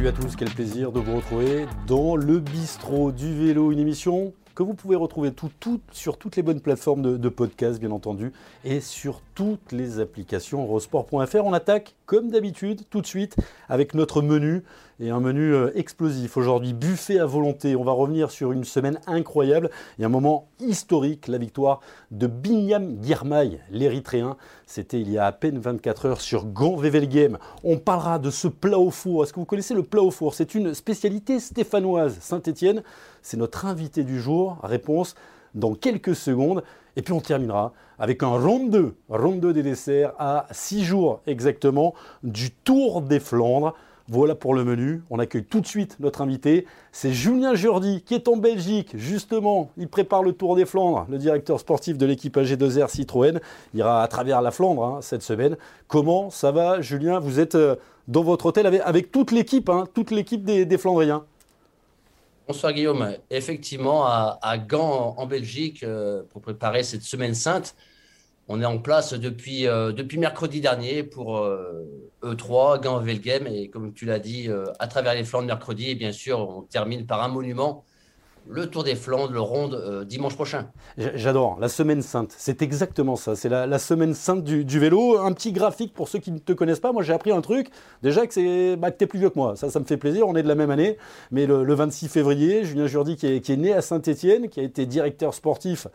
Salut à tous, quel plaisir de vous retrouver dans le bistrot du vélo, une émission que vous pouvez retrouver tout, tout, sur toutes les bonnes plateformes de, podcast, bien entendu, et sur toutes les applications eurosport.fr. On attaque, comme d'habitude, tout de suite, avec notre menu, et un menu euh, explosif. Aujourd'hui, buffet à volonté. On va revenir sur une semaine incroyable et un moment historique, la victoire de Binyam Girmay, l'Érythréen. C'était il y a à peine 24 heures sur Gand Wevelgem. On parlera de ce plat au four. Est-ce que vous connaissez le plat au four? C'est une spécialité stéphanoise. Saint-Étienne, c'est notre invité du jour. Réponse dans quelques secondes. Et puis on terminera avec un round 2, round 2 des desserts à 6 jours exactement du Tour des Flandres. Voilà pour le menu. On accueille tout de suite notre invité. C'est Julien Jourdi qui est en Belgique. Justement, il prépare le Tour des Flandres. Le directeur sportif de l'équipe AG2R Citroën ira à travers la Flandre hein, cette semaine. Comment ça va, Julien? Vous êtes euh, dans votre hôtel avec, toute l'équipe, hein, toute l'équipe des, Flandriens. Bonsoir Guillaume. Effectivement, à, Gand, en Belgique, euh, pour préparer cette semaine sainte, on est en place depuis, euh, mercredi dernier pour E3, e Gand Velgem. Et comme tu l'as dit, euh, à travers les Flandres mercredi, et bien sûr, on termine par un monument le Tour des Flandres, le Ronde, euh, dimanche prochain. J'adore, la semaine sainte, c'est exactement ça, c'est la, semaine sainte du, vélo. Un petit graphique pour ceux qui ne te connaissent pas, moi j'ai appris un truc, déjà que c'est bah, tu es plus vieux que moi, ça, ça me fait plaisir, on est de la même année, mais le, 26 février, Julien Jourdi qui est, né à Saint-Etienne, qui a été directeur sportif,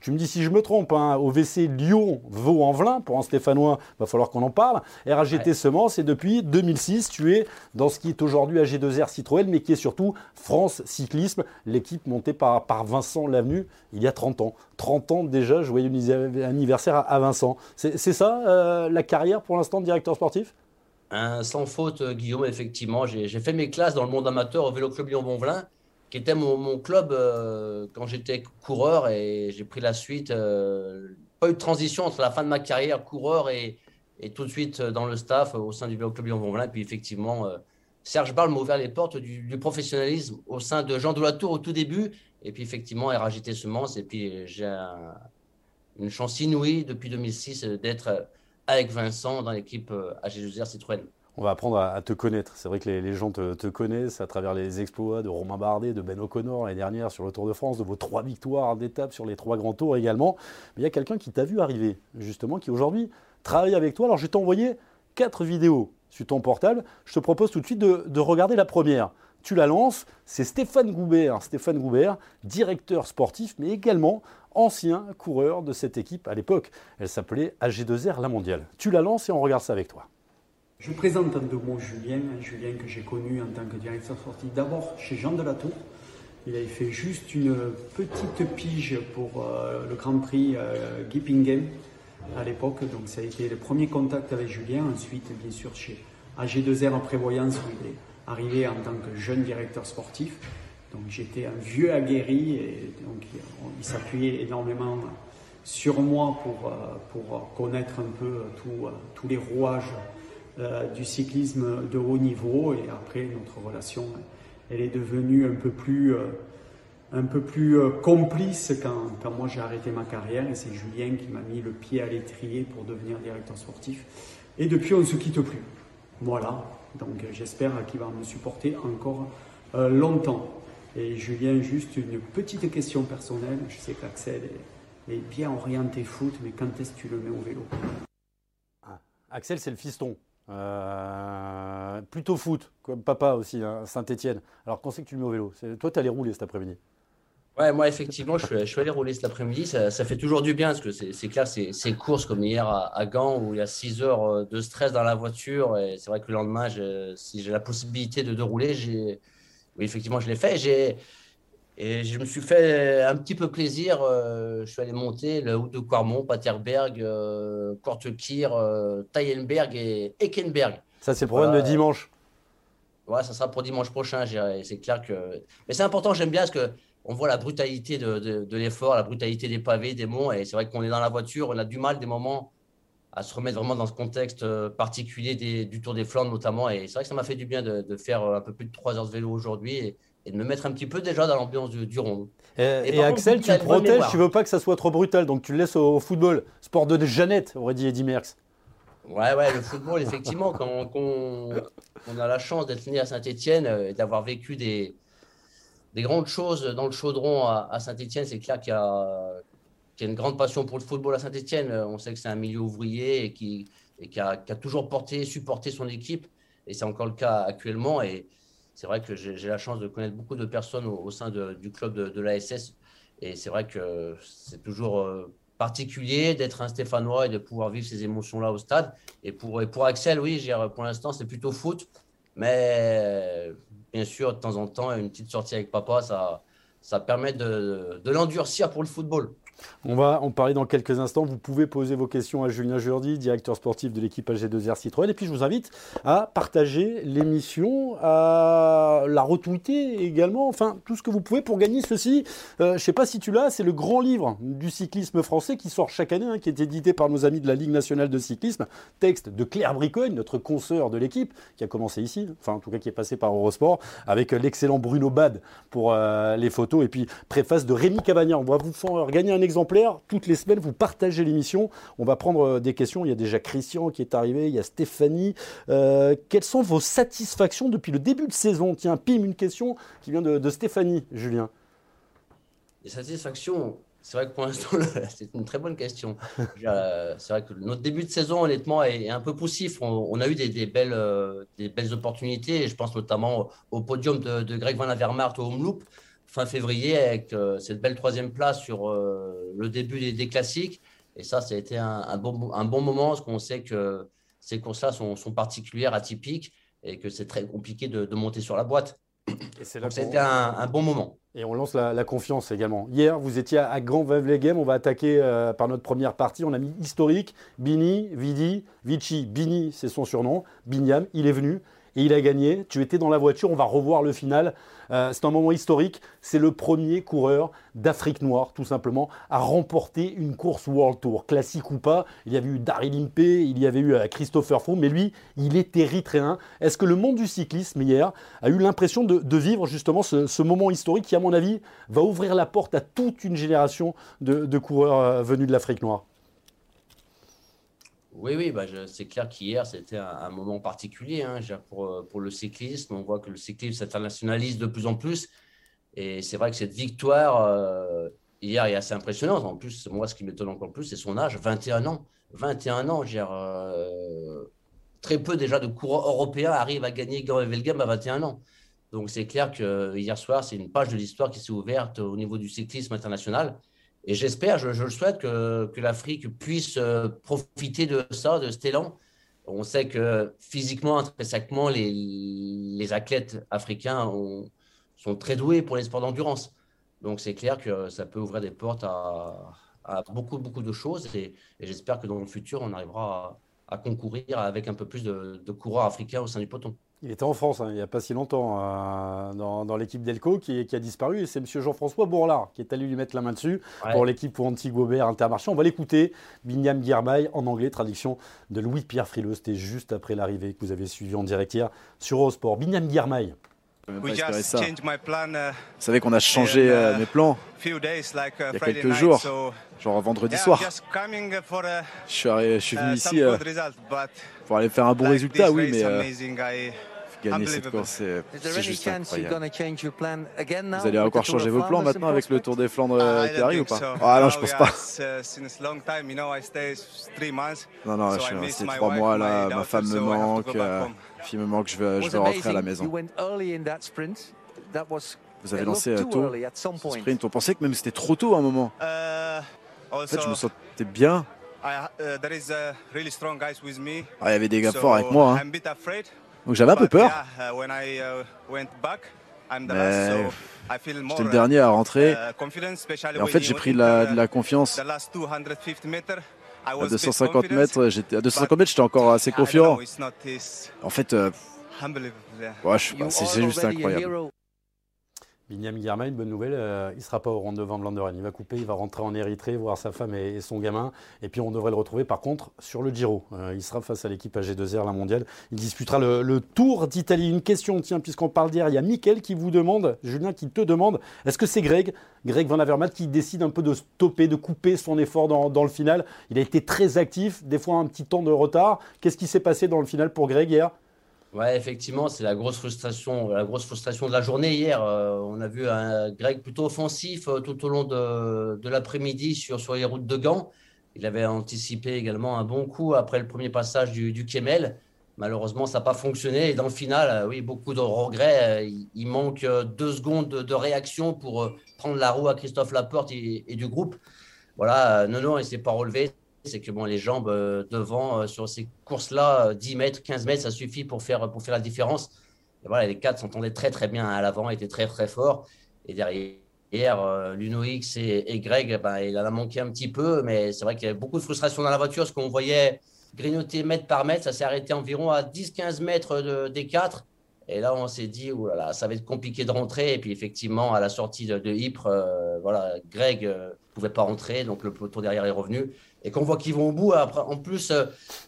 tu me dis si je me trompe, hein, au WC Lyon-Vaux-en-Velin, pour un Stéphanois, il va falloir qu'on en parle, RAGT Semence, et depuis 2006, tu es dans ce qui est aujourd'hui AG2R Citroën, mais qui est surtout France Cyclisme, l'équipe montée par, Vincent Lavenu il y a 30 ans. 30 ans déjà, joyeux anniversaire à, Vincent. C'est ça euh, la carrière pour l'instant de directeur sportif? Sans faute, euh, Guillaume, effectivement. J'ai fait mes classes dans le monde amateur au Vélo Club Lyon-Bonvelin, qui était mon, club euh, quand j'étais coureur et j'ai pris la suite. pas eu de transition entre la fin de ma carrière coureur et, et tout de suite dans le staff au sein du Vélo Club Lyon-Bonvelin. Puis effectivement Serge Barle m'a ouvert les portes du, professionnalisme au sein de Jean de la Tour au tout début. Et puis effectivement, RAGT Semence. Et puis j'ai une chance inouïe depuis 2006 d'être avec Vincent dans l'équipe euh, AG2R Citroën. On va apprendre à, te connaître. C'est vrai que les, gens te, connaissent à travers les exploits de Romain Bardet, de Ben O'Connor l'année dernière sur le Tour de France, de vos trois victoires d'étape sur les trois grands tours également. Mais il y a quelqu'un qui t'a vu arriver, justement, qui aujourd'hui travaille avec toi. Alors je t'ai envoyé quatre vidéos sur ton portable. Je te propose tout de suite de, regarder la première. Tu la lances, c'est Stéphane Goubert. Stéphane Goubert, directeur sportif, mais également ancien coureur de cette équipe à l'époque. Elle s'appelait AG2R La Mondiale. Tu la lances et on regarde ça avec toi. Je présente en deux mots Julien, Julien que j'ai connu en tant que directeur sportif d'abord chez Jean Delatour. Il avait fait juste une petite pige pour euh, le Grand Prix euh, à l'époque. Donc ça a été le premier contact avec Julien. Ensuite, bien sûr, chez AG2R en prévoyance, où il est arrivé en tant que jeune directeur sportif. Donc j'étais un vieux aguerri et donc il s'appuyait énormément sur moi pour, euh, pour connaître un peu tous les rouages euh, du cyclisme de haut niveau. Et après, notre relation, elle est devenue un peu plus euh, un peu plus euh, complice quand, moi j'ai arrêté ma carrière et c'est Julien qui m'a mis le pied à l'étrier pour devenir directeur sportif. Et depuis, on ne se quitte plus. Voilà, donc j'espère qu'il va me supporter encore euh, longtemps. Et Julien, juste une petite question personnelle. Je sais qu'Axel est, bien orienté foot, mais quand est-ce que tu le mets au vélo? Ah, Axel, c'est le fiston. Euh, plutôt foot, comme papa aussi, hein, Saint-Etienne. Alors, quand c'est que tu le mets au vélo? Toi, tu allais rouler cet après-midi Ouais, moi, effectivement, je suis, allé rouler cet après-midi. Ça, fait toujours du bien parce que c'est clair, c'est courses comme hier à, Gand où il y a 6 heures euh, de stress dans la voiture. Et c'est vrai que le lendemain, si j'ai la possibilité de, de rouler, oui, effectivement, je l'ai fait. Et je me suis fait un petit peu plaisir. Euh, je suis allé monter le haut de Quarmont, Paterberg, euh, Kortekir, euh, et Eckenberg. Ça, c'est le programme de dimanche. Ouais, ça sera pour dimanche prochain. C'est clair que. Mais c'est important, j'aime bien parce que on voit la brutalité de, l'effort, la brutalité des pavés, des monts. Et c'est vrai qu'on est dans la voiture, on a du mal des moments à se remettre vraiment dans ce contexte euh, particulier du Tour des Flandres notamment. Et c'est vrai que ça m'a fait du bien de, faire euh, un peu plus de 3 heures de vélo aujourd'hui et, de me mettre un petit peu déjà dans l'ambiance du, du rond. Et, Axel, tu protèges, tu veux pas que ça soit trop brutal, donc tu le laisses au, football. Sport de Jeannette, aurait dit Eddy Merckx. Ouais, ouais, le football, effectivement, quand, on, a la chance d'être né à Saint-Etienne et d'avoir vécu des, des grandes choses dans le chaudron à, Saint-Etienne, c'est clair qu'il y, a une grande passion pour le football à Saint-Etienne. On sait que c'est un milieu ouvrier et qui, a, toujours porté, supporté son équipe. Et c'est encore le cas actuellement. Et c'est vrai que j'ai la chance de connaître beaucoup de personnes au, sein du club de, de l'ASS. Et c'est vrai que c'est toujours euh, particulier d'être un Stéphanois et de pouvoir vivre ces émotions-là au stade. Et pour, et pour Axel, oui, pour l'instant, c'est plutôt foot. Mais bien sûr, de temps en temps, une petite sortie avec papa, ça, permet de l'endurcir pour le football. On va en parler dans quelques instants. Vous pouvez poser vos questions à Julien Jourdi, directeur sportif de l'équipe AG2R Citroën. Et puis, je vous invite à partager l'émission, à la retweeter également. Enfin, tout ce que vous pouvez pour gagner ceci. Euh, je ne sais pas si tu l'as, c'est le grand livre du cyclisme français qui sort chaque année, hein, qui est édité par nos amis de la Ligue nationale de cyclisme. Texte de Claire Bricogne, notre consoeur de l'équipe, qui a commencé ici, enfin, en tout cas, qui est passé par Eurosport, avec l'excellent Bruno Bad pour euh, les photos. Et puis, préface de Rémi Cavagna. On va vous faire gagner un Toutes les semaines, vous partagez l'émission. On va prendre euh, des questions. Il y a déjà Christian qui est arrivé, il y a Stéphanie. Euh, quelles sont vos satisfactions depuis le début de saison? Tiens, pim, une question qui vient de, Stéphanie, Julien. Les satisfactions, c'est vrai que pour l'instant, c'est une très bonne question. Euh, c'est vrai que notre début de saison, honnêtement, est un peu poussif. On, a eu des, belles, des belles opportunités. je pense notamment au podium de, Greg Van Avermaet au Home Loop fin février avec euh, cette belle troisième place sur euh, le début des, classiques. Et ça, ça a été un, bon, un bon moment parce qu'on sait que ces courses-là sont, sont, particulières, atypiques et que c'est très compliqué de, monter sur la boîte. Donc, c'était un, un, bon moment. Et on lance la, confiance également. Hier, vous étiez à, Grand Game. On va attaquer euh, par notre première partie. On a mis historique. Bini, Vidi, Vici. Bini, c'est son surnom. Binyam, il est venu et il a gagné. Tu étais dans la voiture, on va revoir le final. Euh, c'est un moment historique. C'est le premier coureur d'Afrique noire, tout simplement, à remporter une course World Tour, classique ou pas. Il y avait eu Daryl Impey, il y avait eu euh, Christopher Froome, mais lui, il est érythréen. Est-ce que le monde du cyclisme hier a eu l'impression de, vivre justement ce, moment historique qui, à mon avis, va ouvrir la porte à toute une génération de coureurs euh, venus de l'Afrique noire? Oui, oui, bah, c'est clair qu'hier, c'était un, moment particulier hein, pour, euh, pour, le cyclisme. On voit que le cyclisme s'internationalise de plus en plus. Et c'est vrai que cette victoire, euh, hier, est assez impressionnante. En plus, moi, ce qui m'étonne encore plus, c'est son âge, 21 ans. 21 ans, euh, très peu déjà de coureurs européens arrivent à gagner Grand Game à 21 ans. Donc c'est clair que hier soir, c'est une page de l'histoire qui s'est ouverte au niveau du cyclisme international. Et j'espère, je, le souhaite, que, que l'Afrique puisse euh, profiter de ça, de cet élan. On sait que physiquement, intrinsèquement, les, les athlètes africains sont très doués pour les sports d'endurance. Donc c'est clair que ça peut ouvrir des portes à, beaucoup, beaucoup de choses. Et, j'espère que dans le futur, on arrivera à, concourir avec un peu plus de, coureurs africains au sein du peloton. Il était en France hein, il n'y a pas si longtemps euh, dans, l'équipe d'Elco qui, a disparu et c'est M. Jean-François Bourlard qui est allé lui mettre la main dessus pour l'équipe pour Antigobert Intermarché. On va l'écouter. Binyam Girmay en anglais, traduction de Louis-Pierre Frileux. C'était juste après l'arrivée que vous avez suivi en direct hier sur Eurosport. Binyam Girmay. Uh, vous savez qu'on a changé uh, mes plans il y a quelques jours, genre vendredi soir. Je suis, je suis venu uh, ici euh, pour aller faire un bon résultat, oui, mais euh, gagner cette course, c'est juste incroyable. Vous allez encore changer vos plans maintenant avec le Tour des Flandres euh, qui arrive ou pas Ah non, je pense pas. Non, non, je suis resté trois mois là, ma femme me manque, euh, fille me manque, je veux, je veux rentrer à la maison. Vous avez lancé tôt ce sprint. On pensait que même c'était trop tôt à un moment. En fait, je me sentais bien. Ah, il y avait des gars forts avec moi. Hein. Donc j'avais un peu peur. Uh, Mais j'étais le dernier à rentrer. Uh, Et en fait, j'ai pris de la, confiance. À 250 mètres, j'étais à 250 mètres, j'étais encore assez confiant. En fait, euh, ouais, c'est juste incroyable. Binyam Guermain, une bonne nouvelle, euh, il ne sera pas au rond de Van. Il va couper, il va rentrer en Érythrée, voir sa femme et, son gamin. Et puis on devrait le retrouver par contre sur le Giro. Euh, il sera face à l'équipe AG2R, la mondiale. Il disputera le, Tour d'Italie. Une question, tiens, puisqu'on parle d'hier, il y a Mickaël qui vous demande, Julien qui te demande, est-ce que c'est Greg, Greg Van Avermaet qui décide un peu de stopper, de couper son effort dans le final? Il a été très actif, des fois un petit temps de retard. Qu'est-ce qui s'est passé dans le final pour Greg hier? Ouais, effectivement, c'est la grosse frustration, la grosse frustration de la journée hier. Euh, on a vu un Greg plutôt offensif euh, tout au long de, de l'après-midi sur, les routes de Gand. Il avait anticipé également un bon coup après le premier passage du, du Kemel. Malheureusement, ça n'a pas fonctionné. Et dans le final, euh, oui, beaucoup de regrets. Il, manque deux secondes de, réaction pour prendre la roue à Christophe Laporte et, et du groupe. Voilà, non, non, il ne s'est pas relevé c'est que bon, les jambes euh, devant euh, sur ces courses-là, 10 euh, mètres, 15 mètres, ça suffit pour faire, pour faire la différence. Voilà, les quatre s'entendaient très très bien à l'avant, étaient très très forts. Et derrière, Luno X et, Greg, ben, il en a manqué un petit peu, mais c'est vrai qu'il y avait beaucoup de frustration dans la voiture, parce qu'on voyait grignoter mètre par mètre, ça s'est arrêté environ à 10-15 mètres des quatre. Et là, on s'est dit, oh là, ça va être compliqué de rentrer. Et puis, effectivement, à la sortie de, de Ypres, voilà, Greg ne pouvait pas rentrer, donc le peloton derrière est revenu et qu'on voit qu'ils vont au bout. Après, en plus, euh,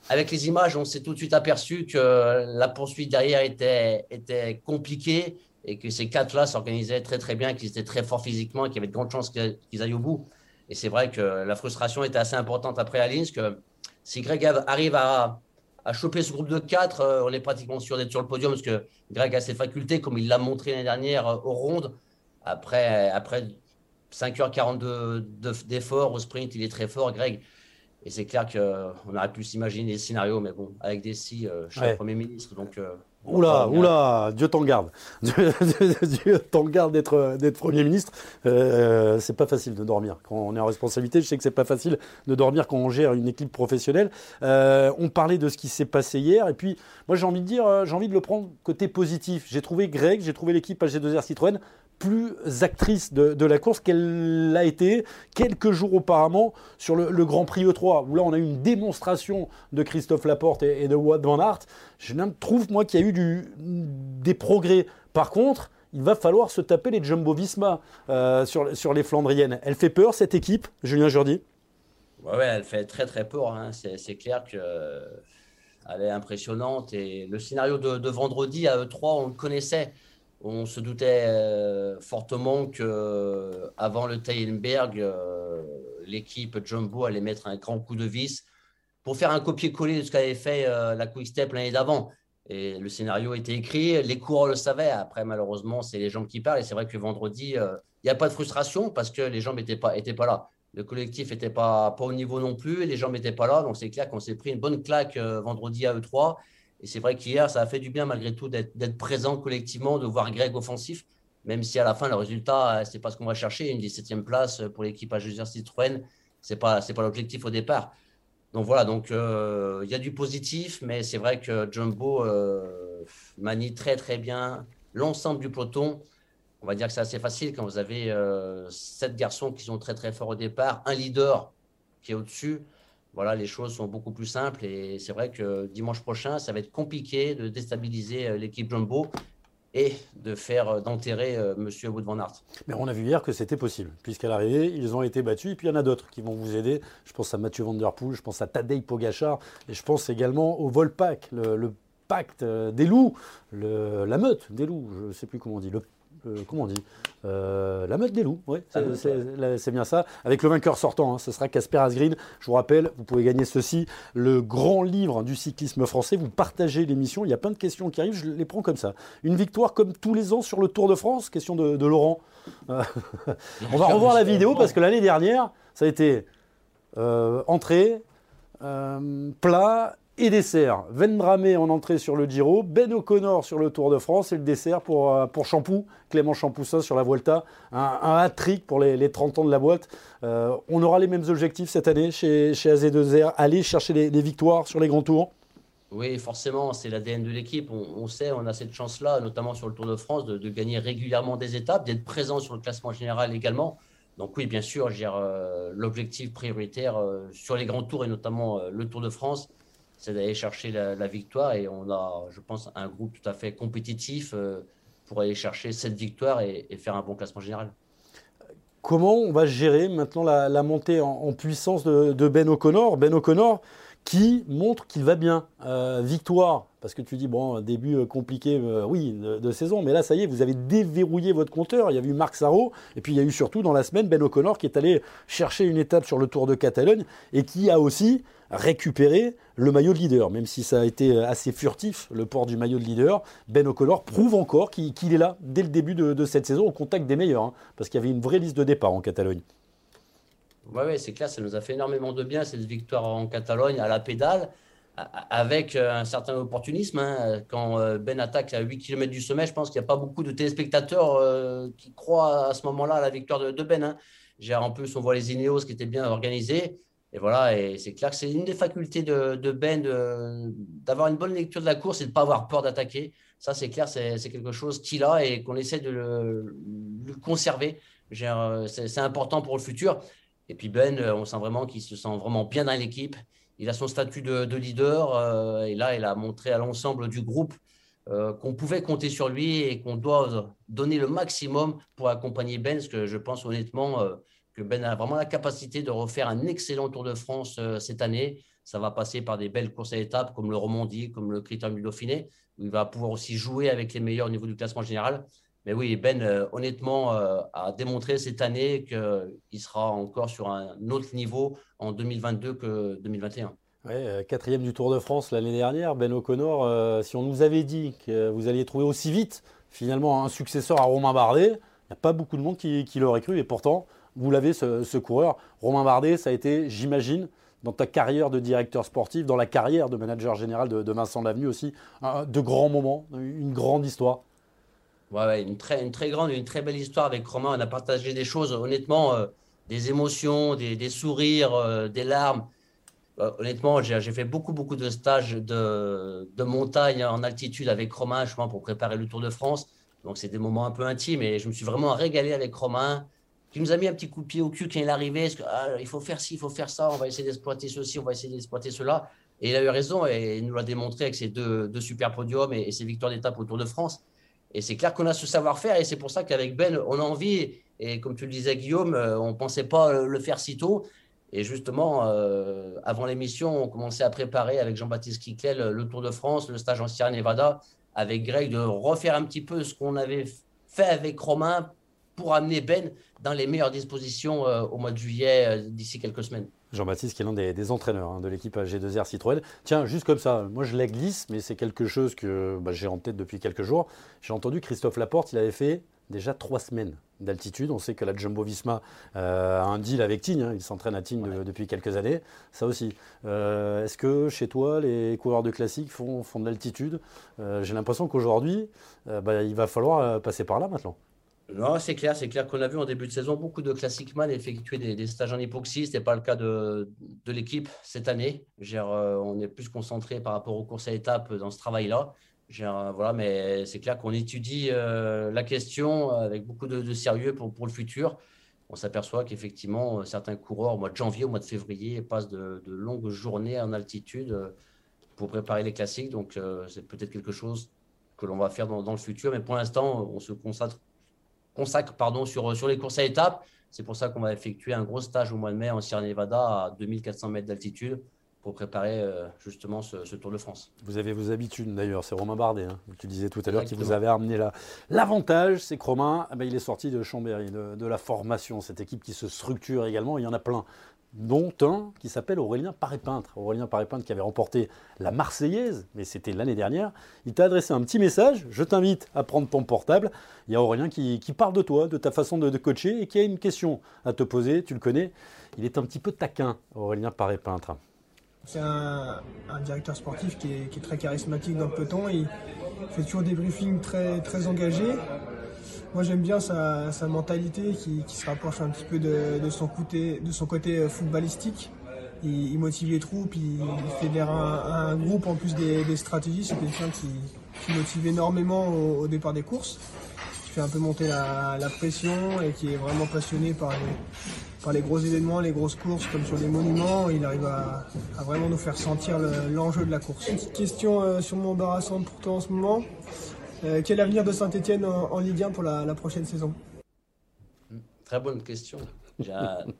avec les images, on s'est tout de suite aperçu que la poursuite derrière était, était compliquée et que ces quatre-là s'organisaient très très bien, qu'ils étaient très forts physiquement et qu'il y avait de grandes chances qu'ils aillent au bout. Et c'est vrai que la frustration était assez importante après à Linz, que si Greg arrive à, à choper ce groupe de quatre, euh, on est pratiquement sûr d'être sur le podium parce que Greg a ses facultés, comme il l'a montré l'année dernière euh, aux rondes. Après, après 5h42 d'effort au sprint, il est très fort, Greg. Et c'est clair qu'on aurait pu s'imaginer des scénarios, mais bon, avec des si, euh, je suis Premier ministre, donc. Euh, oula, oula, Dieu t'en garde. Dieu, t'en garde d'être, d'être Premier ministre. Euh, c'est pas facile de dormir. Quand on est en responsabilité, je sais que c'est pas facile de dormir quand on gère une équipe professionnelle. Euh, on parlait de ce qui s'est passé hier. Et puis, moi, j'ai envie de dire, j'ai envie de le prendre côté positif. J'ai trouvé Greg, j'ai trouvé l'équipe AG2R Citroën plus actrice de, la course qu'elle l'a été quelques jours auparavant sur le, Grand Prix E3, où là on a eu une démonstration de Christophe Laporte et, de Wout van Aert. Je trouve, moi, qu'il y a eu du, des progrès. Par contre, il va falloir se taper les Jumbo-Visma euh, sur, les Flandriennes. Elle fait peur, cette équipe, Julien Jourdi ouais, ouais, elle fait très très peur. Hein. C'est clair qu'elle est impressionnante. Et le scénario de, de vendredi à E3, on le connaissait. On se doutait euh, fortement que euh, avant le Teilenberg, euh, l'équipe Jumbo allait mettre un grand coup de vis pour faire un copier-coller de ce qu'avait fait la Quick Step l'année d'avant. Et le scénario était écrit, les coureurs le savaient. Après, malheureusement, c'est les jambes qui parlent. Et c'est vrai que vendredi, il n'y a pas de frustration parce que les jambes n'étaient pas, étaient pas là. Le collectif n'était pas, pas au niveau non plus et les jambes n'étaient pas là. Donc c'est clair qu'on s'est pris une bonne claque vendredi à E3. Et c'est vrai qu'hier, ça a fait du bien malgré tout d'être présent collectivement, de voir Greg offensif, même si à la fin, le résultat, euh, c'est pas ce qu'on va chercher. Une 17e place pour l'équipe à Citroën, c'est pas, pas l'objectif au départ. Donc voilà, donc euh, il y a du positif, mais c'est vrai que Jumbo euh, manie très très bien l'ensemble du peloton. On va dire que c'est assez facile quand vous avez sept garçons qui sont très très forts au départ, un leader qui est au-dessus voilà, les choses sont beaucoup plus simples. Et c'est vrai que dimanche prochain, ça va être compliqué de déstabiliser euh, l'équipe Jumbo et de faire euh, d'enterrer euh, Monsieur Wood van Aert. Mais on a vu hier que c'était possible, puisqu'à l'arrivée, ils ont été battus, et puis il y en a d'autres qui vont vous aider. Je pense à Mathieu Van Der Poel, je pense à Tadej Pogachar, et je pense également au Volpac, le, pacte des loups, la meute des loups, je ne sais plus comment on dit, le comment on dit euh, La meute des loups, oui, c'est bien ça. Avec le vainqueur sortant, hein, ce sera Casper Asgreen. Je vous rappelle, vous pouvez gagner ceci, le grand livre du cyclisme français. Vous partagez l'émission, il y a plein de questions qui arrivent, je les prends comme ça. Une victoire comme tous les ans sur le Tour de France, question de, Laurent. Euh, on va revoir la vidéo parce que l'année dernière, ça a été entrée, plat et dessert. Vendramé en entrée sur le Giro, Ben O'Connor sur le Tour de France et le dessert pour, euh, pour Champou, Clément Champoussin sur la Vuelta. Un, un hat-trick pour les, 30 ans de la boîte. Euh, on aura les mêmes objectifs cette année chez, chez AZ2R, aller chercher les, victoires sur les grands tours oui, forcément, c'est l'ADN de l'équipe. On, sait, on a cette chance-là, notamment sur le Tour de France, de, gagner régulièrement des étapes, d'être présent sur le classement général également. Donc oui, bien sûr, euh, l'objectif prioritaire sur les grands tours et notamment le Tour de France, c'est d'aller chercher la, victoire et on a, je pense, un groupe tout à fait compétitif. Euh, pour aller chercher cette victoire et, faire un bon classement général. Comment on va gérer maintenant la, montée en, puissance de, de, Ben O'Connor? Ben O'Connor qui montre qu'il va bien. Euh, victoire, parce que tu dis, bon, début euh, compliqué, euh, oui, de, saison, mais là, ça y est, vous avez déverrouillé votre compteur. Il y a eu Marc Sarro, et puis il y a eu surtout dans la semaine Ben O'Connor qui est allé chercher une étape sur le Tour de Catalogne et qui a aussi récupéré le maillot de leader. Même si ça a été assez furtif, le port du maillot de leader, Ben O'Connor prouve encore qu'il est là dès le début de, cette saison au contact des meilleurs, hein, parce qu'il y avait une vraie liste de départ en Catalogne. Oui, ouais, c'est clair, ça nous a fait énormément de bien cette victoire en Catalogne à la pédale, avec euh, un certain opportunisme. Hein. Quand euh, Ben attaque à 8 km du sommet, je pense qu'il n'y a pas beaucoup de téléspectateurs euh, qui croient à ce moment-là à la victoire de, Ben. Hein. En plus, on voit les Ineos qui étaient bien organisés. Et voilà, et c'est clair que c'est une des facultés de, Ben d'avoir une bonne lecture de la course et de ne pas avoir peur d'attaquer. Ça, c'est clair, c'est quelque chose qu'il a et qu'on essaie de le, le conserver. C'est important pour le futur. Et puis Ben, euh, on sent vraiment qu'il se sent vraiment bien dans l'équipe. Il a son statut de, leader euh, et là, il a montré à l'ensemble du groupe euh, qu'on pouvait compter sur lui et qu'on doit donner le maximum pour accompagner Ben, parce que je pense honnêtement que Ben a vraiment la capacité de refaire un excellent Tour de France cette année. Ça va passer par des belles courses à étapes comme le Romandie, comme le Critérium du Dauphiné, où il va pouvoir aussi jouer avec les meilleurs au niveau du classement général. Mais oui, Ben, euh, honnêtement, euh, a démontré cette année qu'il sera encore sur un autre niveau en 2022 que 2021. Ouais, euh, quatrième du Tour de France l'année dernière, Ben O'Connor, si on nous avait dit que vous alliez trouver aussi vite finalement un successeur à Romain Bardet, il n'y a pas beaucoup de monde qui, l'aurait cru, et pourtant, vous l'avez, ce, coureur. Romain Bardet, ça a été, j'imagine, dans ta carrière de directeur sportif, dans la carrière de manager général de, Vincent Lavenu aussi, de grands moments, une grande histoire. Ouais, une, très, une très grande, une très belle histoire avec Romain. On a partagé des choses, honnêtement, euh, des émotions, des, sourires, euh, des larmes. Euh, honnêtement, j'ai fait beaucoup, beaucoup de stages de, de, montagne en altitude avec Romain, justement, pour préparer le Tour de France. Donc, c'est des moments un peu intimes et je me suis vraiment régalé avec Romain, qui nous a mis un petit coup de pied au cul quand il est arrivé. Que, ah, il faut faire ci, il faut faire ça, on va essayer d'exploiter ceci, on va essayer d'exploiter cela. Et il a eu raison et il nous l'a démontré avec ses deux, deux super podiums et, et ses victoires d'étape au Tour de France. Et c'est clair qu'on a ce savoir-faire et c'est pour ça qu'avec Ben, on a envie, et comme tu le disais Guillaume, euh, on ne pensait pas le faire si tôt. Et justement, euh, avant l'émission, on commençait à préparer avec Jean-Baptiste Kickel le Tour de France, le stage en Sierra Nevada, avec Greg, de refaire un petit peu ce qu'on avait fait avec Romain pour amener Ben dans les meilleures dispositions euh, au mois de juillet d'ici quelques semaines. Jean-Baptiste, qui est l'un des, entraîneurs hein, de l'équipe G2R Citroën. Tiens, juste comme ça, moi je la glisse, mais c'est quelque chose que bah, j'ai en tête depuis quelques jours. J'ai entendu Christophe Laporte, il avait fait déjà trois semaines d'altitude. On sait que la Jumbo Visma euh, a un deal avec Tignes, hein. il s'entraîne à Tignes depuis quelques années. Ça aussi. Euh, est-ce que chez toi, les coureurs de classique font, font de l'altitude? Euh, J'ai l'impression qu'aujourd'hui, bah, il va falloir passer par là maintenant. Non, c'est clair, c'est clair qu'on a vu en début de saison beaucoup de classiques man effectuer des, stages en hypoxie. Ce n'est pas le cas de, l'équipe cette année. Euh, on est plus concentré par rapport aux courses à étapes dans ce travail-là. Euh, voilà, mais c'est clair qu'on étudie euh, la question avec beaucoup de, sérieux pour, pour, le futur. On s'aperçoit qu'effectivement, certains coureurs au mois de janvier, au mois de février, passent de, longues journées en altitude pour préparer les classiques. Donc, c'est peut-être quelque chose que l'on va faire dans, le futur. Mais pour l'instant, on se concentre consacre pardon, sur, sur les courses à étapes. C'est pour ça qu'on va effectuer un gros stage au mois de mai en Sierra Nevada à 2400 mètres d'altitude pour préparer euh, justement ce, Tour de France. Vous avez vos habitudes d'ailleurs, c'est Romain Bardet, hein, tu disais tout à l'heure, qui vous avait amené là. L'avantage, c'est que Romain, eh ben, il est sorti de Chambéry, de, de, la formation, cette équipe qui se structure également, il y en a plein dont un qui s'appelle Aurélien Paré-Peintre. Aurélien Paré-Peintre qui avait remporté la Marseillaise, mais c'était l'année dernière. Il t'a adressé un petit message, je t'invite à prendre ton portable. Il y a Aurélien qui, parle de toi, de ta façon de, coacher, et qui a une question à te poser, tu le connais. Il est un petit peu taquin, Aurélien Paré-Peintre. C'est un, directeur sportif qui est, très charismatique dans le peloton. Il fait toujours des briefings très, très engagés. Moi j'aime bien sa, mentalité qui, se rapproche un petit peu de, son, côté, euh, footballistique. Il, motive les troupes, il, fédère un, groupe en plus des, stratégies. C'est quelqu'un qui, motive énormément au, départ des courses, qui fait un peu monter la, pression et qui est vraiment passionné par les, par les gros événements, les grosses courses comme sur les monuments. Il arrive à, vraiment nous faire sentir l'enjeu de la course. Une petite question euh, sûrement embarrassante pour toi en ce moment. Quel avenir de Saint-Etienne en, Ligue 1 pour la, prochaine saison? Très bonne question.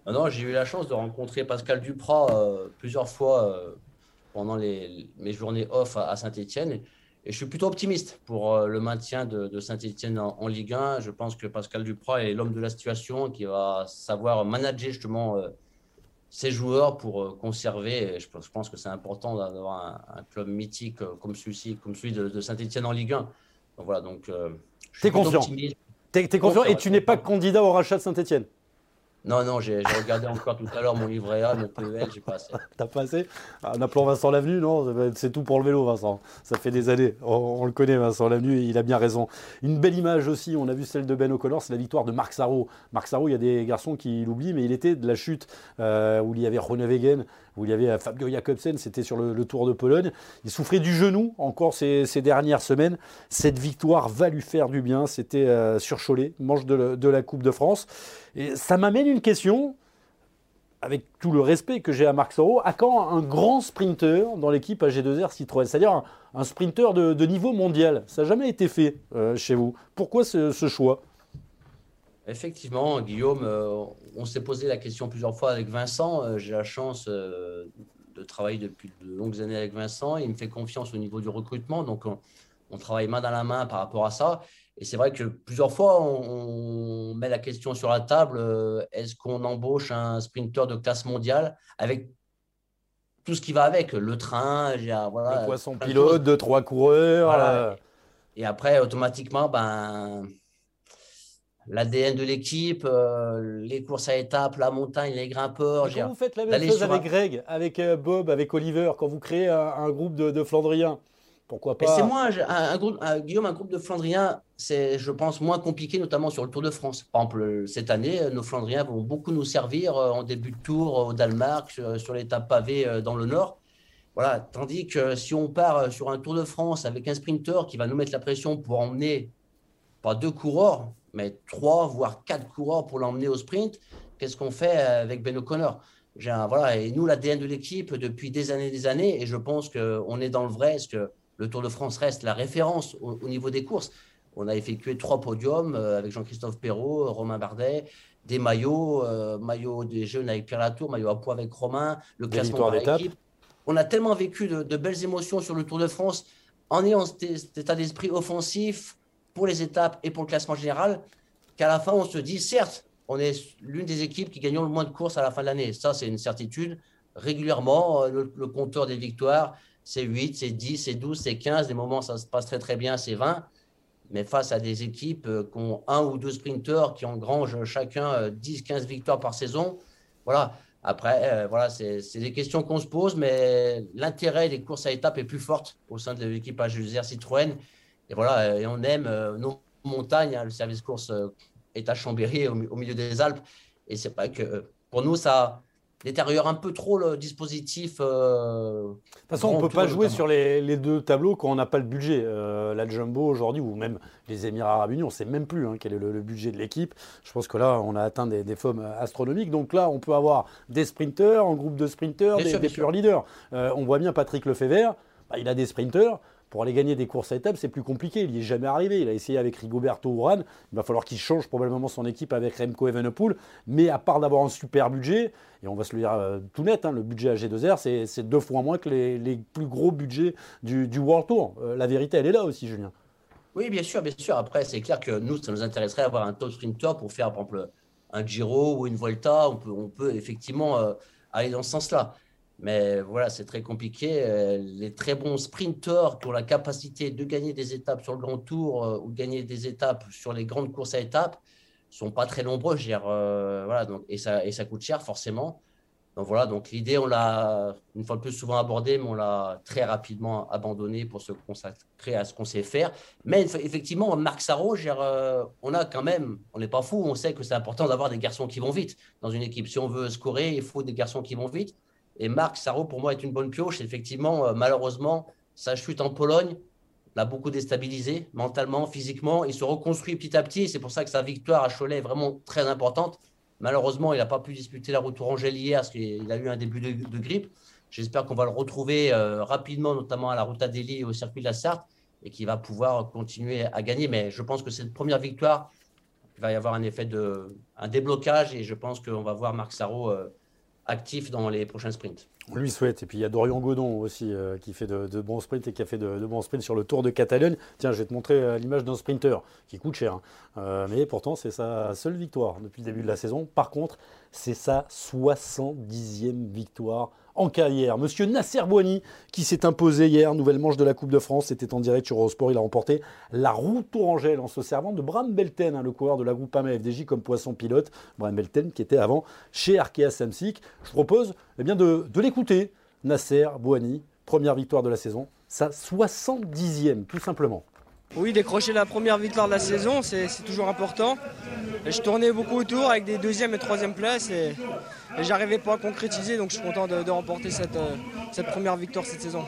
non, j'ai eu la chance de rencontrer Pascal Duprat plusieurs fois pendant les, mes journées off à, Saint-Etienne. Et je suis plutôt optimiste pour euh, le maintien de, Saint-Etienne en, Ligue 1. Je pense que Pascal Duprat est l'homme de la situation qui va savoir manager justement euh, ses joueurs pour euh, conserver. je, pense que c'est important d'avoir un, club mythique comme celui-ci, comme celui de, Saint-Etienne en Ligue 1. Donc voilà, donc. tu es confiant. Tu es, confiant et tu n'es pas candidat au rachat de Saint-Etienne non, non, j'ai regardé encore tout à l'heure mon livret A, mon PEL, j'ai pas assez. T'as pas assez? En appelant Vincent Lavenu, non? C'est tout pour le vélo, Vincent. Ça fait des années. On, le connaît, Vincent Lavenu, et il a bien raison. Une belle image aussi, on a vu celle de Ben O'Connor, c'est la victoire de Marc Sarro. Marc Sarro, il y a des garçons qui l'oublient, mais il était de la chute euh, où il y avait Rone Wegen, où il y avait euh, Fabio Jacobsen, c'était sur le, Tour de Pologne. Il souffrait du genou encore ces, dernières semaines. Cette victoire va lui faire du bien. C'était euh, sur Cholet, manche de, la Coupe de France. Et ça m'amène une question, avec tout le respect que j'ai à Marc Soro, à quand un grand sprinter dans l'équipe AG2R Citroën C'est-à-dire un, sprinter de, niveau mondial. Ça n'a jamais été fait euh, chez vous. Pourquoi ce, choix? Effectivement, Guillaume, euh, on s'est posé la question plusieurs fois avec Vincent. Euh, j'ai la chance de travailler depuis de longues années avec Vincent. Il me fait confiance au niveau du recrutement. Donc, on travaille main dans la main par rapport à ça. Et c'est vrai que plusieurs fois, on, met la question sur la table euh, est-ce qu'on embauche un sprinter de classe mondiale avec tout ce qui va avec le train, voilà, le poisson pilote, deux trois coureurs. Euh. Et après, automatiquement, ben l'ADN de l'équipe, euh, les courses à étapes, la montagne, les grimpeurs. Quand vous faites la même chose avec Greg, avec Bob, avec Oliver, quand vous créez un, groupe de, de Flandriens, pourquoi pas C'est un, groupe, Guillaume, un groupe de Flandriens, c'est, je pense, moins compliqué, notamment sur le Tour de France. Par exemple, cette année, nos Flandriens vont beaucoup nous servir euh, en début de tour au Danemark, sur, l'étape pavée euh, dans le Nord. Voilà. Tandis que si on part euh, sur un Tour de France avec un sprinter qui va nous mettre la pression pour emmener pas deux coureurs, mais trois voire quatre coureurs pour l'emmener au sprint, qu'est-ce qu'on fait avec Ben O'Connor? Voilà, et nous, l'ADN de l'équipe depuis des années des années, et je pense qu'on est dans le vrai, parce que le Tour de France reste la référence au, niveau des courses? On a effectué trois podiums euh, avec Jean-Christophe Perrault, Romain Bardet, des maillots, euh, maillots des jeunes avec Pierre Latour, maillot à poids avec Romain, le classement par équipe. On a tellement vécu de, belles émotions sur le Tour de France en ayant cet état d'esprit offensif pour les étapes et pour le classement général qu'à la fin, on se dit, certes, on est l'une des équipes qui gagnons le moins de courses à la fin de l'année. Ça, c'est une certitude. Régulièrement, euh, le compteur des victoires, c'est 8, c'est 10, c'est 12, c'est 15. Des moments, ça se passe très très bien, c'est 20. Mais face à des équipes euh, qui ont un ou deux sprinteurs qui engrangent chacun 10, euh, 15 victoires par saison, voilà. Après, voilà, c'est des questions qu'on se pose, mais l'intérêt des courses à étapes est plus fort au sein de l'équipage Citroën. Et voilà, et on aime nos montagnes. Hein, le service course est à Chambéry, au, au milieu des Alpes. Et c'est pas que pour nous, ça, détériore un peu trop le dispositif. Euh, de toute façon, on ne peut pas jouer sur les, deux tableaux quand on n'a pas le budget. Euh, la Jumbo aujourd'hui, ou même les Émirats Arabes Unis, on ne sait même plus hein, quel est le, budget de l'équipe. Je pense que là, on a atteint des, des sommes astronomiques. Donc là, on peut avoir des sprinteurs, un groupe de sprinteurs, des, des purs leaders. Euh, on voit bien Patrick Lefebvre, bah, il a des sprinteurs pour aller gagner des courses à étapes, c'est plus compliqué. Il n'y est jamais arrivé. Il a essayé avec Rigoberto Urán. Il va falloir qu'il change probablement son équipe avec Remco Evenepoel. Mais à part d'avoir un super budget, et on va se le dire euh, tout net, hein, le budget à G2R, c'est deux fois moins que les, plus gros budgets du, World Tour. Euh, la vérité, elle est là aussi, Julien. Oui, bien sûr, bien sûr. Après, c'est clair que nous, ça nous intéresserait d'avoir un top sprinter pour faire, par exemple, un Giro ou une Volta. On peut, effectivement euh, aller dans ce sens-là. Mais voilà, c'est très compliqué. Euh, les très bons sprinteurs qui ont la capacité de gagner des étapes sur le grand tour euh, ou de gagner des étapes sur les grandes courses à étapes sont pas très nombreux. Je euh, voilà, donc, et, ça, et ça coûte cher forcément. Donc voilà, donc l'idée, on l'a une fois de plus souvent abordée, mais on l'a très rapidement abandonnée pour se consacrer à ce qu'on sait faire. Mais effectivement, Marc Sarro, on a quand même, on n'est pas fou, on sait que c'est important d'avoir des garçons qui vont vite dans une équipe. Si on veut scorer, il faut des garçons qui vont vite. Et Marc Sarro, pour moi, est une bonne pioche. Effectivement, euh, malheureusement, sa chute en Pologne l'a beaucoup déstabilisé mentalement, physiquement. Il se reconstruit petit à petit. C'est pour ça que sa victoire à Cholet est vraiment très importante. Malheureusement, il n'a pas pu disputer la route Tourangelle hier parce qu'il a eu un début de, grippe. J'espère qu'on va le retrouver euh, rapidement, notamment à la route Adélie et au circuit de la Sarthe. et qui va pouvoir continuer à gagner. Mais je pense que cette première victoire, il va y avoir un effet de un déblocage et je pense qu'on va voir Marc Sarro actif dans les prochains sprints. On lui souhaite. Et puis il y a Dorian Godon aussi euh, qui fait de, bons sprints et qui a fait de, bons sprints sur le Tour de Catalogne. Tiens, je vais te montrer euh, l'image d'un sprinter qui coûte cher. Hein. Euh, mais pourtant, c'est sa seule victoire depuis le début de la saison. Par contre, c'est sa 70e victoire en carrière. Monsieur Nasser Bouani, qui s'est imposé hier, nouvelle manche de la Coupe de France, c'était en direct sur Eurosport, il a remporté la route Tourangelle en se servant de Bram Belten, hein, le coureur de la groupe AMA FDJ comme poisson pilote. Bram Belten qui était avant chez Arkea Samsic. Je propose eh de, l'écouter. Nasser Bouani, première victoire de la saison, sa 70e tout simplement. Oui, décrocher la première victoire de la saison, c'est toujours important. je tournais beaucoup autour avec des deuxième et troisième places et, j'arrivais pas à concrétiser, donc je suis content de, remporter euh, cette, première victoire cette saison.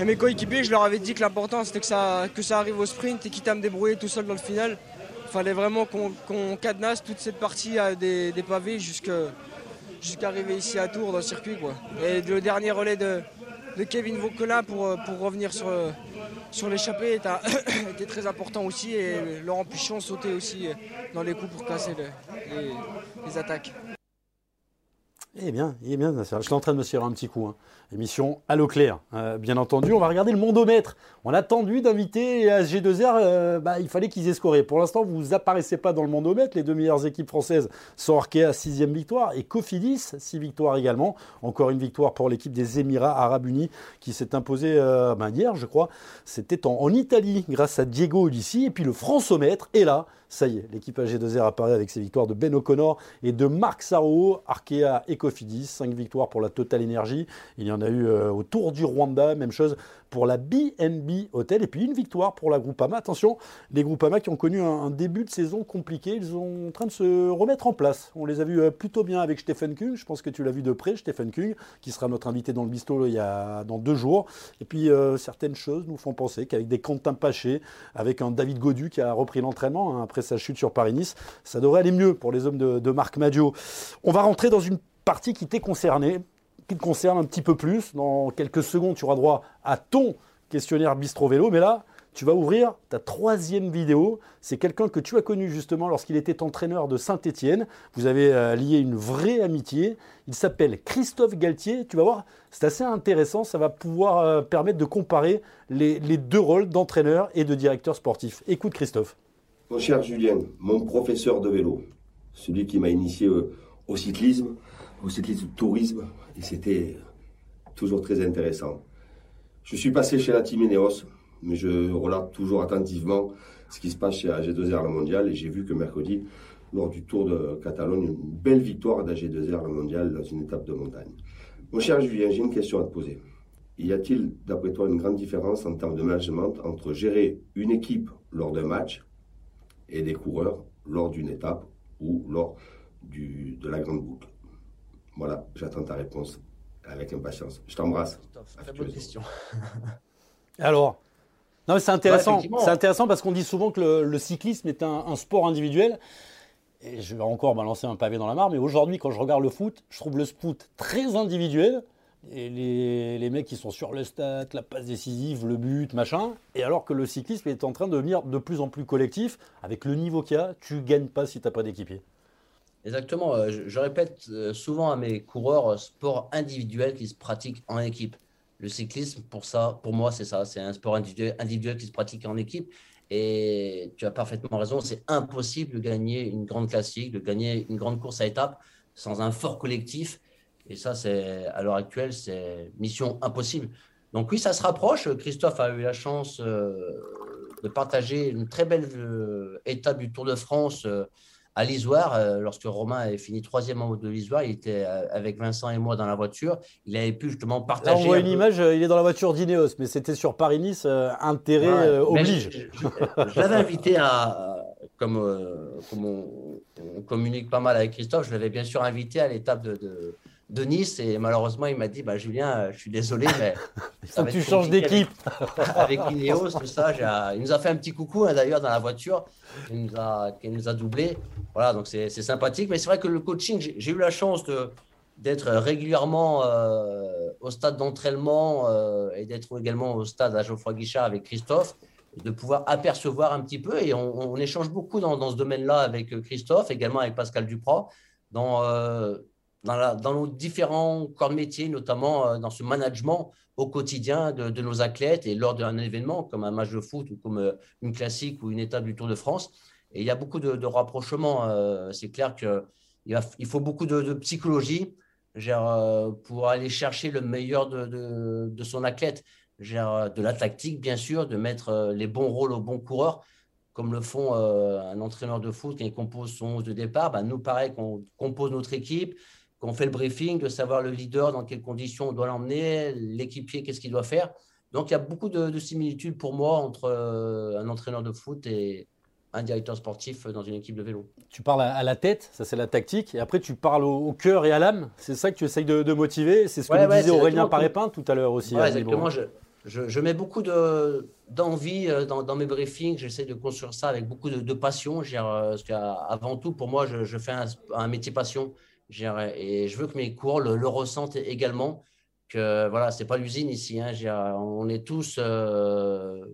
Et mes coéquipiers, je leur avais dit que l'important c'était que ça, arrive au sprint et quitte à me débrouiller tout seul dans le final. Il fallait vraiment qu'on cadenasse toute cette partie à des, pavés jusqu'à arriver ici à Tours dans le circuit. Et le dernier relais de, Kevin Vauquelin pour, pour revenir sur, sur l'échappée était, très important aussi et Laurent Pichon sautait aussi dans les coups pour casser les attaques. Eh bien, eh bien, je suis en train de me serrer un petit coup. Hein. Émission à l'eau claire, euh, bien entendu. On va regarder le mondomètre. On a tendu d'inviter à SG2R. Euh, bah, il fallait qu'ils aient. Pour l'instant, vous apparaissez pas dans le mondomètre. Les deux meilleures équipes françaises sont Arkea, sixième victoire, et Cofidis, six victoires également. Encore une victoire pour l'équipe des Émirats Arabes Unis qui s'est imposée euh, ben, hier, je crois. C'était en, Italie grâce à Diego Ulissi. Et puis le Françomètre est là. Ça y est, l'équipe AG2R apparaît avec ses victoires de Ben O'Connor et de Marc Sarro, Arkea et Cofidis. Cinq victoires pour la Total Energy. Il y en a eu euh, au Tour du Rwanda, même chose pour la BNB Hotel. Et puis une victoire pour la Groupama. Attention, les Groupama qui ont connu un, début de saison compliqué, ils sont en train de se remettre en place. On les a vus euh, plutôt bien avec Stephen Kung. Je pense que tu l'as vu de près, Stephen Kung, qui sera notre invité dans le bistrot il y a dans deux jours. Et puis euh, certaines choses nous font penser qu'avec des Quentin Paché, avec un David Godu qui a repris l'entraînement hein, après sa chute sur Paris-Nice, ça devrait aller mieux pour les hommes de, de Marc Madio. On va rentrer dans une partie qui t'est concernée qui te concerne un petit peu plus. Dans quelques secondes, tu auras droit à ton questionnaire Bistro Vélo. Mais là, tu vas ouvrir ta troisième vidéo. C'est quelqu'un que tu as connu justement lorsqu'il était entraîneur de Saint-Étienne. Vous avez euh, lié une vraie amitié. Il s'appelle Christophe Galtier. Tu vas voir, c'est assez intéressant. Ça va pouvoir euh, permettre de comparer les, deux rôles d'entraîneur et de directeur sportif. Écoute Christophe. Mon cher Julien, mon professeur de vélo, celui qui m'a initié euh, au cyclisme, au cyclisme tourisme, et c'était toujours très intéressant. Je suis passé chez la Team mais je relate toujours attentivement ce qui se passe chez AG2R Le Mondial, et j'ai vu que mercredi, lors du Tour de Catalogne, une belle victoire d'AG2R Le Mondial dans une étape de montagne. Mon cher Julien, j'ai une question à te poser. Y a-t-il, d'après toi, une grande différence en termes de management entre gérer une équipe lors d'un match et des coureurs lors d'une étape ou lors de la grande boucle? Voilà, j'attends ta réponse avec impatience. Je t'embrasse. Très bonne question. Alors, non, c'est intéressant. c'est intéressant parce qu'on dit souvent que le, cyclisme est un, sport individuel. Et je vais encore balancer un pavé dans la mare, mais aujourd'hui, quand je regarde le foot, je trouve le foot très individuel. Et les, les, mecs qui sont sur le stat, la passe décisive, le but, machin. Et alors que le cyclisme est en train de devenir de plus en plus collectif, avec le niveau qu'il y a, tu gagnes pas si tu n'as pas d'équipier. Exactement. Euh, je, répète euh, souvent à mes coureurs, euh, sport individuel qui se pratique en équipe. Le cyclisme, pour ça, pour moi, c'est ça. C'est un sport individuel, qui se pratique en équipe. Et tu as parfaitement raison. C'est impossible de gagner une grande classique, de gagner une grande course à étapes sans un fort collectif. Et ça, c'est à l'heure actuelle, c'est mission impossible. Donc oui, ça se rapproche. Christophe a eu la chance de partager une très belle étape du Tour de France à l'Isoire, euh, lorsque Romain avait fini troisième en haut de l'Isoire, il était euh, avec Vincent et moi dans la voiture. Il avait pu justement partager. Là, on voit une image, euh, il est dans la voiture d'Ineos, mais c'était sur Paris-Nice, intérêt oblige. Je, l'avais invité à, comme, comme on, communique pas mal avec Christophe, je l'avais bien sûr invité à l'étape de de Nice et malheureusement il m'a dit bah Julien euh, je suis désolé mais que tu changes d'équipe avec, Ineos tout ça il nous a fait un petit coucou hein, d'ailleurs dans la voiture il nous a nous a doublé voilà donc c'est sympathique mais c'est vrai que le coaching j'ai eu la chance de d'être régulièrement euh, au stade d'entraînement euh, et d'être également au stade à Geoffroy Guichard avec Christophe de pouvoir apercevoir un petit peu. Et on, échange beaucoup dans, ce domaine-là avec Christophe, également avec Pascal Duprat, dans, dans, nos différents corps de métier, notamment dans ce management au quotidien de, nos athlètes et lors d'un événement comme un match de foot ou comme une classique ou une étape du Tour de France. Et il y a beaucoup de, rapprochements. Euh, c'est clair qu'il il faut beaucoup de, psychologie euh, pour aller chercher le meilleur de, son athlète. Euh, de la tactique, bien sûr, de mettre les bons rôles aux bons coureurs, comme le font un entraîneur de foot qui compose son 11 de départ. Ben, nous, pareil, qu'on compose notre équipe, qu'on fait le briefing, de savoir le leader, dans quelles conditions on doit l'emmener, l'équipier, qu'est-ce qu'il doit faire. Donc, il y a beaucoup de, similitudes pour moi entre un entraîneur de foot et, un directeur sportif dans une équipe de vélo. Tu parles à la tête, ça c'est la tactique, et après tu parles au, cœur et à l'âme, c'est ça que tu essayes de, motiver, c'est ce que nous disait Aurélien Parépin tout à l'heure aussi. Ouais, exactement, je, je, mets beaucoup d'envie euh, dans, dans, mes briefings, j'essaie de construire ça avec beaucoup de, passion, euh, parce qu'avant tout, pour moi, je, fais un, métier passion, et je veux que mes cours le, ressentent également, que voilà, c'est pas l'usine ici, hein, on est tous... Euh,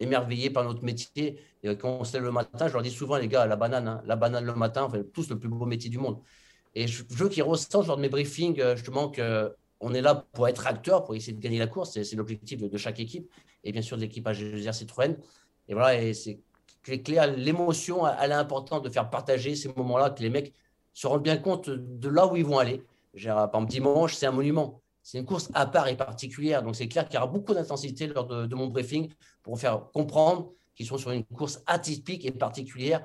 émerveillés par notre métier. Et quand on se lève le matin, je leur dis souvent, les gars, la banane, hein, la banane le matin, on fait tous le plus beau métier du monde. Et je veux qu'ils ressentent lors de mes briefings, euh, justement, qu'on est là pour être acteur, pour essayer de gagner la course. C'est l'objectif de, chaque équipe. Et bien sûr, de l'équipage GR Citroën. Et voilà, et c'est l'émotion, elle est importante de faire partager ces moments-là, que les mecs se rendent bien compte de là où ils vont aller. Par exemple, dimanche, c'est un monument. C'est une course à part et particulière. Donc, c'est clair qu'il y aura beaucoup d'intensité lors de, mon briefing pour faire comprendre qu'ils sont sur une course atypique et particulière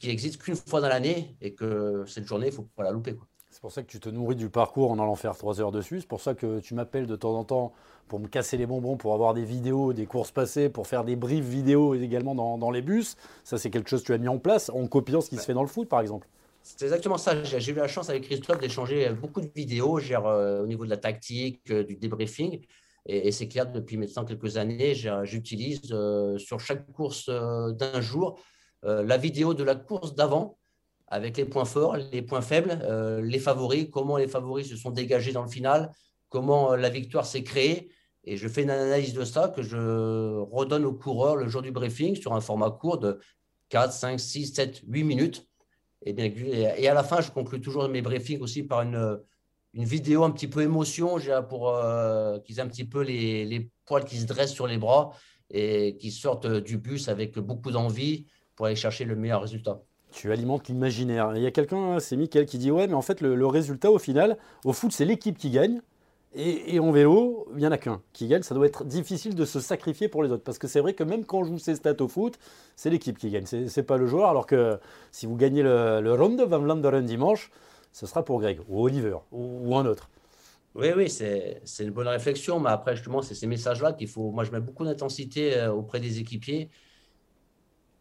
qui n'existe qu'une fois dans l'année et que cette journée, il ne faut pas la louper. C'est pour ça que tu te nourris du parcours en allant faire trois heures dessus. C'est pour ça que tu m'appelles de temps en temps pour me casser les bonbons, pour avoir des vidéos, des courses passées, pour faire des briefs vidéo également dans, dans les bus. Ça, c'est quelque chose que tu as mis en place en copiant ce qui se fait dans le foot, par exemple. C'est exactement ça. J'ai eu la chance avec Christophe d'échanger beaucoup de vidéos euh, au niveau de la tactique, euh, du débriefing. Et, c'est clair, depuis maintenant quelques années, j'utilise euh, sur chaque course d'un jour la vidéo de la course d'avant avec les points forts, les points faibles, les favoris, comment les favoris se sont dégagés dans le final, comment la victoire s'est créée. Et je fais une analyse de ça que je redonne aux coureurs le jour du briefing sur un format court de 4, 5, 6, 7, 8 minutes et, bien, et à la fin, je conclue toujours mes briefings aussi par une, une vidéo un petit peu émotion pour euh, qu'ils aient un petit peu les, les, poils qui se dressent sur les bras et qui sortent du bus avec beaucoup d'envie pour aller chercher le meilleur résultat. Tu alimentes l'imaginaire. Il y a quelqu'un, c'est Mickaël, qui dit Ouais, mais en fait, le résultat au final, au foot, c'est l'équipe qui gagne. Et, en vélo, il n'y en a qu'un qui gagne. Ça doit être difficile de se sacrifier pour les autres. Parce que c'est vrai que même quand on joue ses stats au foot, c'est l'équipe qui gagne. Ce n'est pas le joueur. Alors que si vous gagnez le, le Ronde Van Vlaanderen dimanche, ce sera pour Greg ou Oliver ou, un autre. Oui, oui, c'est une bonne réflexion. Mais après, justement, c'est ces messages-là qu'il faut. Moi, je mets beaucoup d'intensité euh, auprès des équipiers.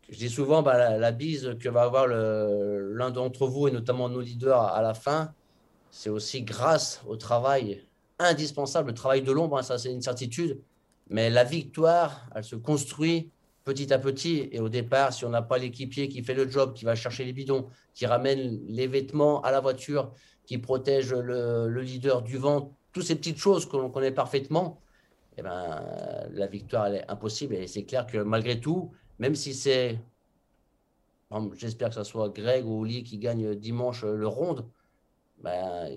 Je dis souvent bah, la, bise que va avoir l'un d'entre vous, et notamment nos leaders à la fin, c'est aussi grâce au travail indispensable. Le travail de l'ombre, hein, ça c'est une certitude. Mais la victoire, elle se construit petit à petit. Et au départ, si on n'a pas l'équipier qui fait le job, qui va chercher les bidons, qui ramène les vêtements à la voiture, qui protège le, leader du vent, toutes ces petites choses que l'on connaît parfaitement, eh ben, la victoire, elle est impossible. Et c'est clair que malgré tout, même si c'est, j'espère que ce soit Greg ou Oli qui gagne dimanche le ronde, ben,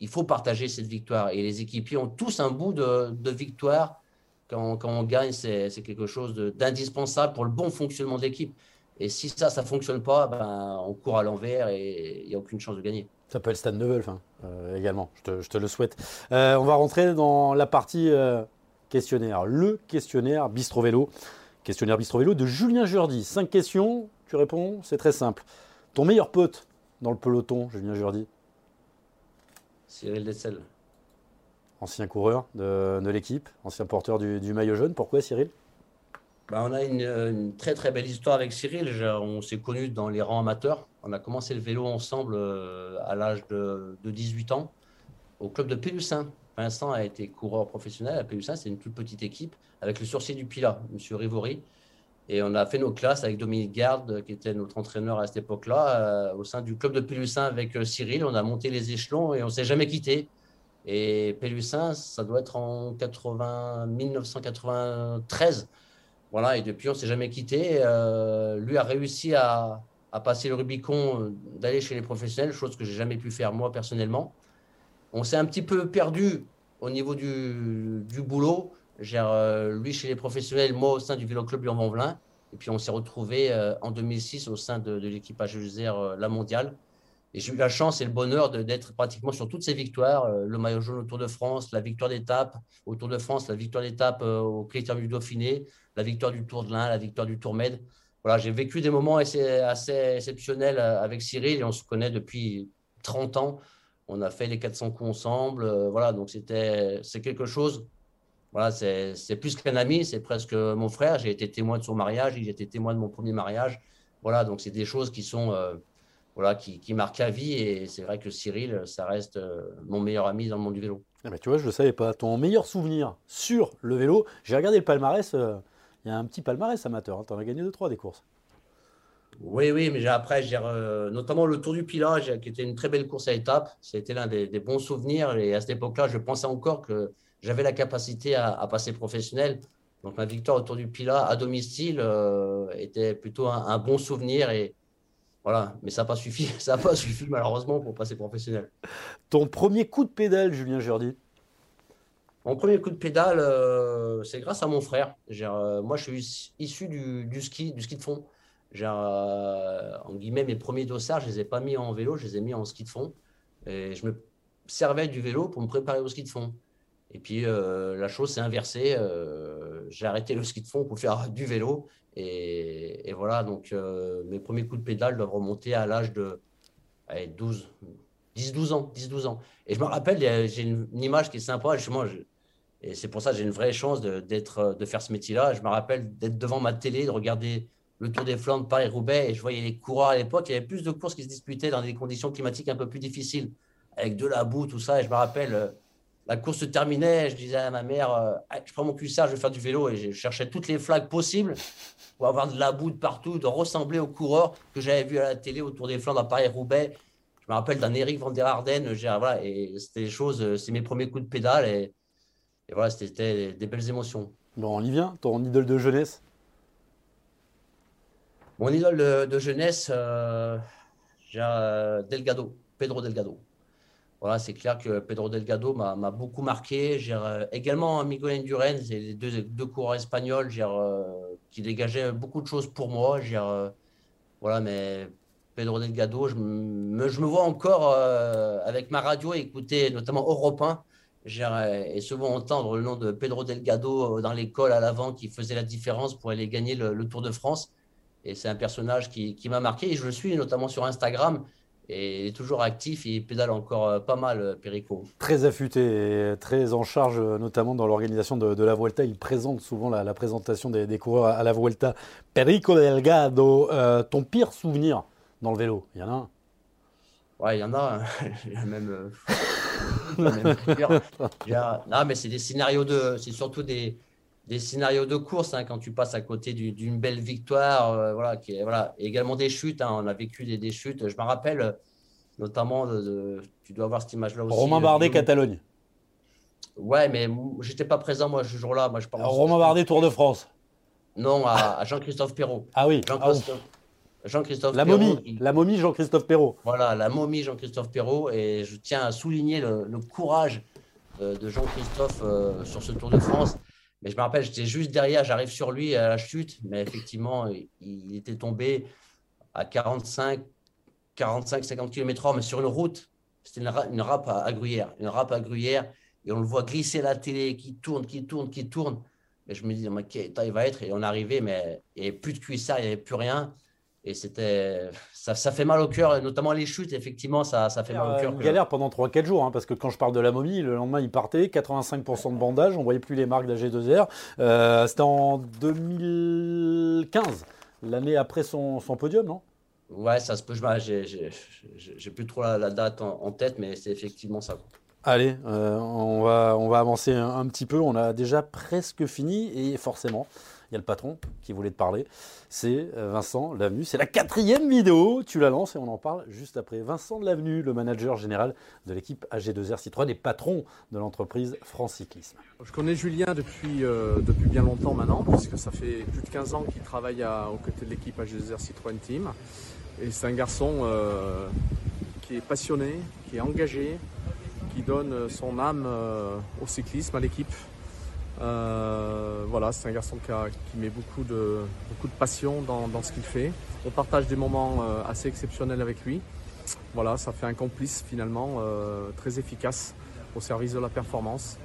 il faut partager cette victoire. Et les équipiers ont tous un bout de, victoire. Quand, on gagne, c'est quelque chose d'indispensable pour le bon fonctionnement de l'équipe. Et si ça, ça ne fonctionne pas, ben, on court à l'envers et il n'y a aucune chance de gagner. Ça peut être Stade Neuf hein, euh, également, je te, le souhaite. Euh, on va rentrer dans la partie euh, questionnaire. Le questionnaire Bistro Vélo. Questionnaire Bistro Vélo de Julien Jurdi. Cinq questions, tu réponds, c'est très simple. Ton meilleur pote dans le peloton, Julien Jurdi Cyril Dessel. Ancien coureur de, l'équipe, ancien porteur du, maillot jaune. Pourquoi Cyril? Bah, On a une, très très belle histoire avec Cyril. On s'est connus dans les rangs amateurs. On a commencé le vélo ensemble euh, à l'âge de, 18 ans au club de Pélussin. Vincent a été coureur professionnel à Pélussin. C'est une toute petite équipe avec le sorcier du Pilat, M. Rivory. Et on a fait nos classes avec Dominique Garde, qui était notre entraîneur à cette époque-là, euh, au sein du club de Pélussin avec euh, Cyril. On a monté les échelons et on s'est jamais quitté. Et Pélussin, ça doit être en 80, 1993. Voilà, et depuis, on s'est jamais quitté. lui a réussi à, passer le Rubicon d'aller chez les professionnels, chose que j'ai jamais pu faire moi personnellement. On s'est un petit peu perdu au niveau du boulot. Lui chez les professionnels, moi au sein du Vélo Club Lyon-Vanvelin. Et puis on s'est retrouvé en 2006 au sein de, de l'équipage euh, La Mondiale. Et j'ai eu la chance et le bonheur d'être pratiquement sur toutes ces victoires, euh, le maillot jaune au Tour de France, la victoire d'étape au Tour de France, la victoire d'étape euh, au Critérium du Dauphiné, la victoire du Tour de l'Ain, la victoire du Tour Med. Voilà, j'ai vécu des moments assez, exceptionnels euh, avec Cyril et on se connaît depuis 30 ans. On a fait les 400 coups ensemble. voilà, donc c'était c'est quelque chose. Voilà, c'est plus qu'un ami, c'est presque mon frère. J'ai été témoin de son mariage, il été témoin de mon premier mariage. Voilà, donc c'est des choses qui sont voilà, qui, qui marque la vie. Et c'est vrai que Cyril, ça reste euh, mon meilleur ami dans le monde du vélo. Ah bah, tu vois, je ne savais pas. Ton meilleur souvenir sur le vélo, j'ai regardé le palmarès. Euh, il y a un petit palmarès amateur. Hein. tu en as gagné 2-3 des courses. Oui, oui, mais après, j'ai notamment le Tour du Pilat, qui était une très belle course à étapes. C'était l'un des, bons souvenirs. Et à cette époque-là, je pensais encore que j'avais la capacité à, passer professionnel. Donc ma victoire au Tour du Pilat à domicile euh, était plutôt un, un, bon souvenir. Et, voilà, mais ça n'a pas suffi, ça pas suffi malheureusement pour passer professionnel. Ton premier coup de pédale, Julien Jordi? Mon premier coup de pédale, euh, c'est grâce à mon frère. Euh, moi, je suis issu du, ski, du ski de fond. Euh, en guillemets, mes premiers dossards, je ne les ai pas mis en vélo, je les ai mis en ski de fond. Et je me servais du vélo pour me préparer au ski de fond. Et puis, la chose s'est inversée. j'ai arrêté le ski de fond pour faire du vélo. Et, voilà, donc euh, mes premiers coups de pédale doivent remonter à l'âge de 12, 10-12 ans, 10-12 ans. Et je me rappelle, j'ai une, image qui est sympa, justement, et c'est pour ça que j'ai une vraie chance de faire ce métier-là. Je me rappelle d'être devant ma télé, de regarder le Tour des Flandres, Paris-Roubaix, et je voyais les coureurs à l'époque. Il y avait plus de courses qui se disputaient dans des conditions climatiques un peu plus difficiles, avec de la boue, tout ça. Et je me rappelle, la course se terminait, je disais à ma mère, euh, je prends mon cuissard, je vais faire du vélo, et je cherchais toutes les flaques possibles pour avoir de la boue de partout, de ressembler aux coureurs que j'avais vu à la télé autour des Flandres à Paris-Roubaix. Je me rappelle d'un Eric Van der Arden, voilà, et c'était des choses, euh, c'est mes premiers coups de pédale, et, voilà, c'était des belles émotions. Bon, on y vient, ton idole de jeunesse? Mon idole de, jeunesse, euh, Delgado, Pedro Delgado. Voilà, c'est clair que Pedro Delgado m'a beaucoup marqué. J'ai également Miguel Indurain, c'est les deux, coureurs espagnols qui dégageaient beaucoup de choses pour moi. voilà, mais Pedro Delgado, je me, vois encore euh, avec ma radio écouter notamment Europe 1 et souvent entendre le nom de Pedro Delgado euh, dans l'école à l'avant qui faisait la différence pour aller gagner le, Tour de France. Et c'est un personnage qui m'a marqué et je le suis notamment sur Instagram et il est toujours actif, il pédale encore euh, pas mal, euh, Perico. Très affûté et très en charge, euh, notamment dans l'organisation de, la Vuelta. Il présente souvent la, présentation des, coureurs à la Vuelta. Perico Delgado, ton pire souvenir dans le vélo, il y en a un? Ouais, il y en a. il y a même. non, mais c'est des scénarios de. C'est surtout des, des scénarios de course hein, quand tu passes à côté d'une belle victoire, voilà, qui voilà, également des chutes. Hein, on a vécu des, des, chutes. Je me rappelle notamment de, tu dois avoir cette image-là aussi. Romain Bardet, Catalogne. Ouais, mais j'étais pas présent moi ce jour-là. Moi, je pense, Romain Bardet, Tour de France. Non, à, Jean-Christophe Perrault. Ah oui. Jean-Christophe. la momie, la momie Jean-Christophe Perrault. Voilà, la momie Jean-Christophe Perrault. Et je tiens à souligner le, courage de Jean-Christophe euh, sur ce Tour de France. Mais je me rappelle, j'étais juste derrière, j'arrive sur lui à la chute, mais effectivement, il était tombé à 45, 45, 50 km/h, mais sur une route. C'était une, râpe à, gruyère, une râpe à gruyère, et on le voit glisser la télé qui tourne, qui tourne, qui tourne. Et je me dis, mais il va être, et on arrivait, mais il n'y avait plus de cuissard, il n'y avait plus rien. Et c'était, ça, ça, fait mal au cœur, notamment les chutes, effectivement, ça, ça fait mal au cœur. Une galère pendant 3-4 jours, hein, parce que quand je parle de la momie, le lendemain il partait, 85% de bandage, on voyait plus les marques d'AG2R. Euh, c'était en 2015, l'année après son, son, podium, non? Ouais, ça se peut, j'ai plus trop la, date en, tête, mais c'est effectivement ça. Allez, euh, on, va, on va avancer un, un, petit peu, on a déjà presque fini, et forcément, Il y a le patron qui voulait te parler. C'est euh, Vincent Lavenu. C'est la quatrième vidéo. Tu la lances et on en parle juste après. Vincent Lavenu, le manager général de l'équipe AG2R Citroën et patron de l'entreprise France Cyclisme. Je connais Julien depuis, euh, depuis bien longtemps maintenant, puisque ça fait plus de 15 ans qu'il travaille aux côtés de l'équipe AG2R Citroën Team. Et c'est un garçon euh, qui est passionné, qui est engagé, qui donne son âme au cyclisme, à l'équipe. Euh, voilà, c'est un garçon qui, met beaucoup de, beaucoup de passion dans, ce qu'il fait. On partage des moments euh, assez exceptionnels avec lui. Voilà, ça fait un complice finalement euh, très efficace au service de la performance.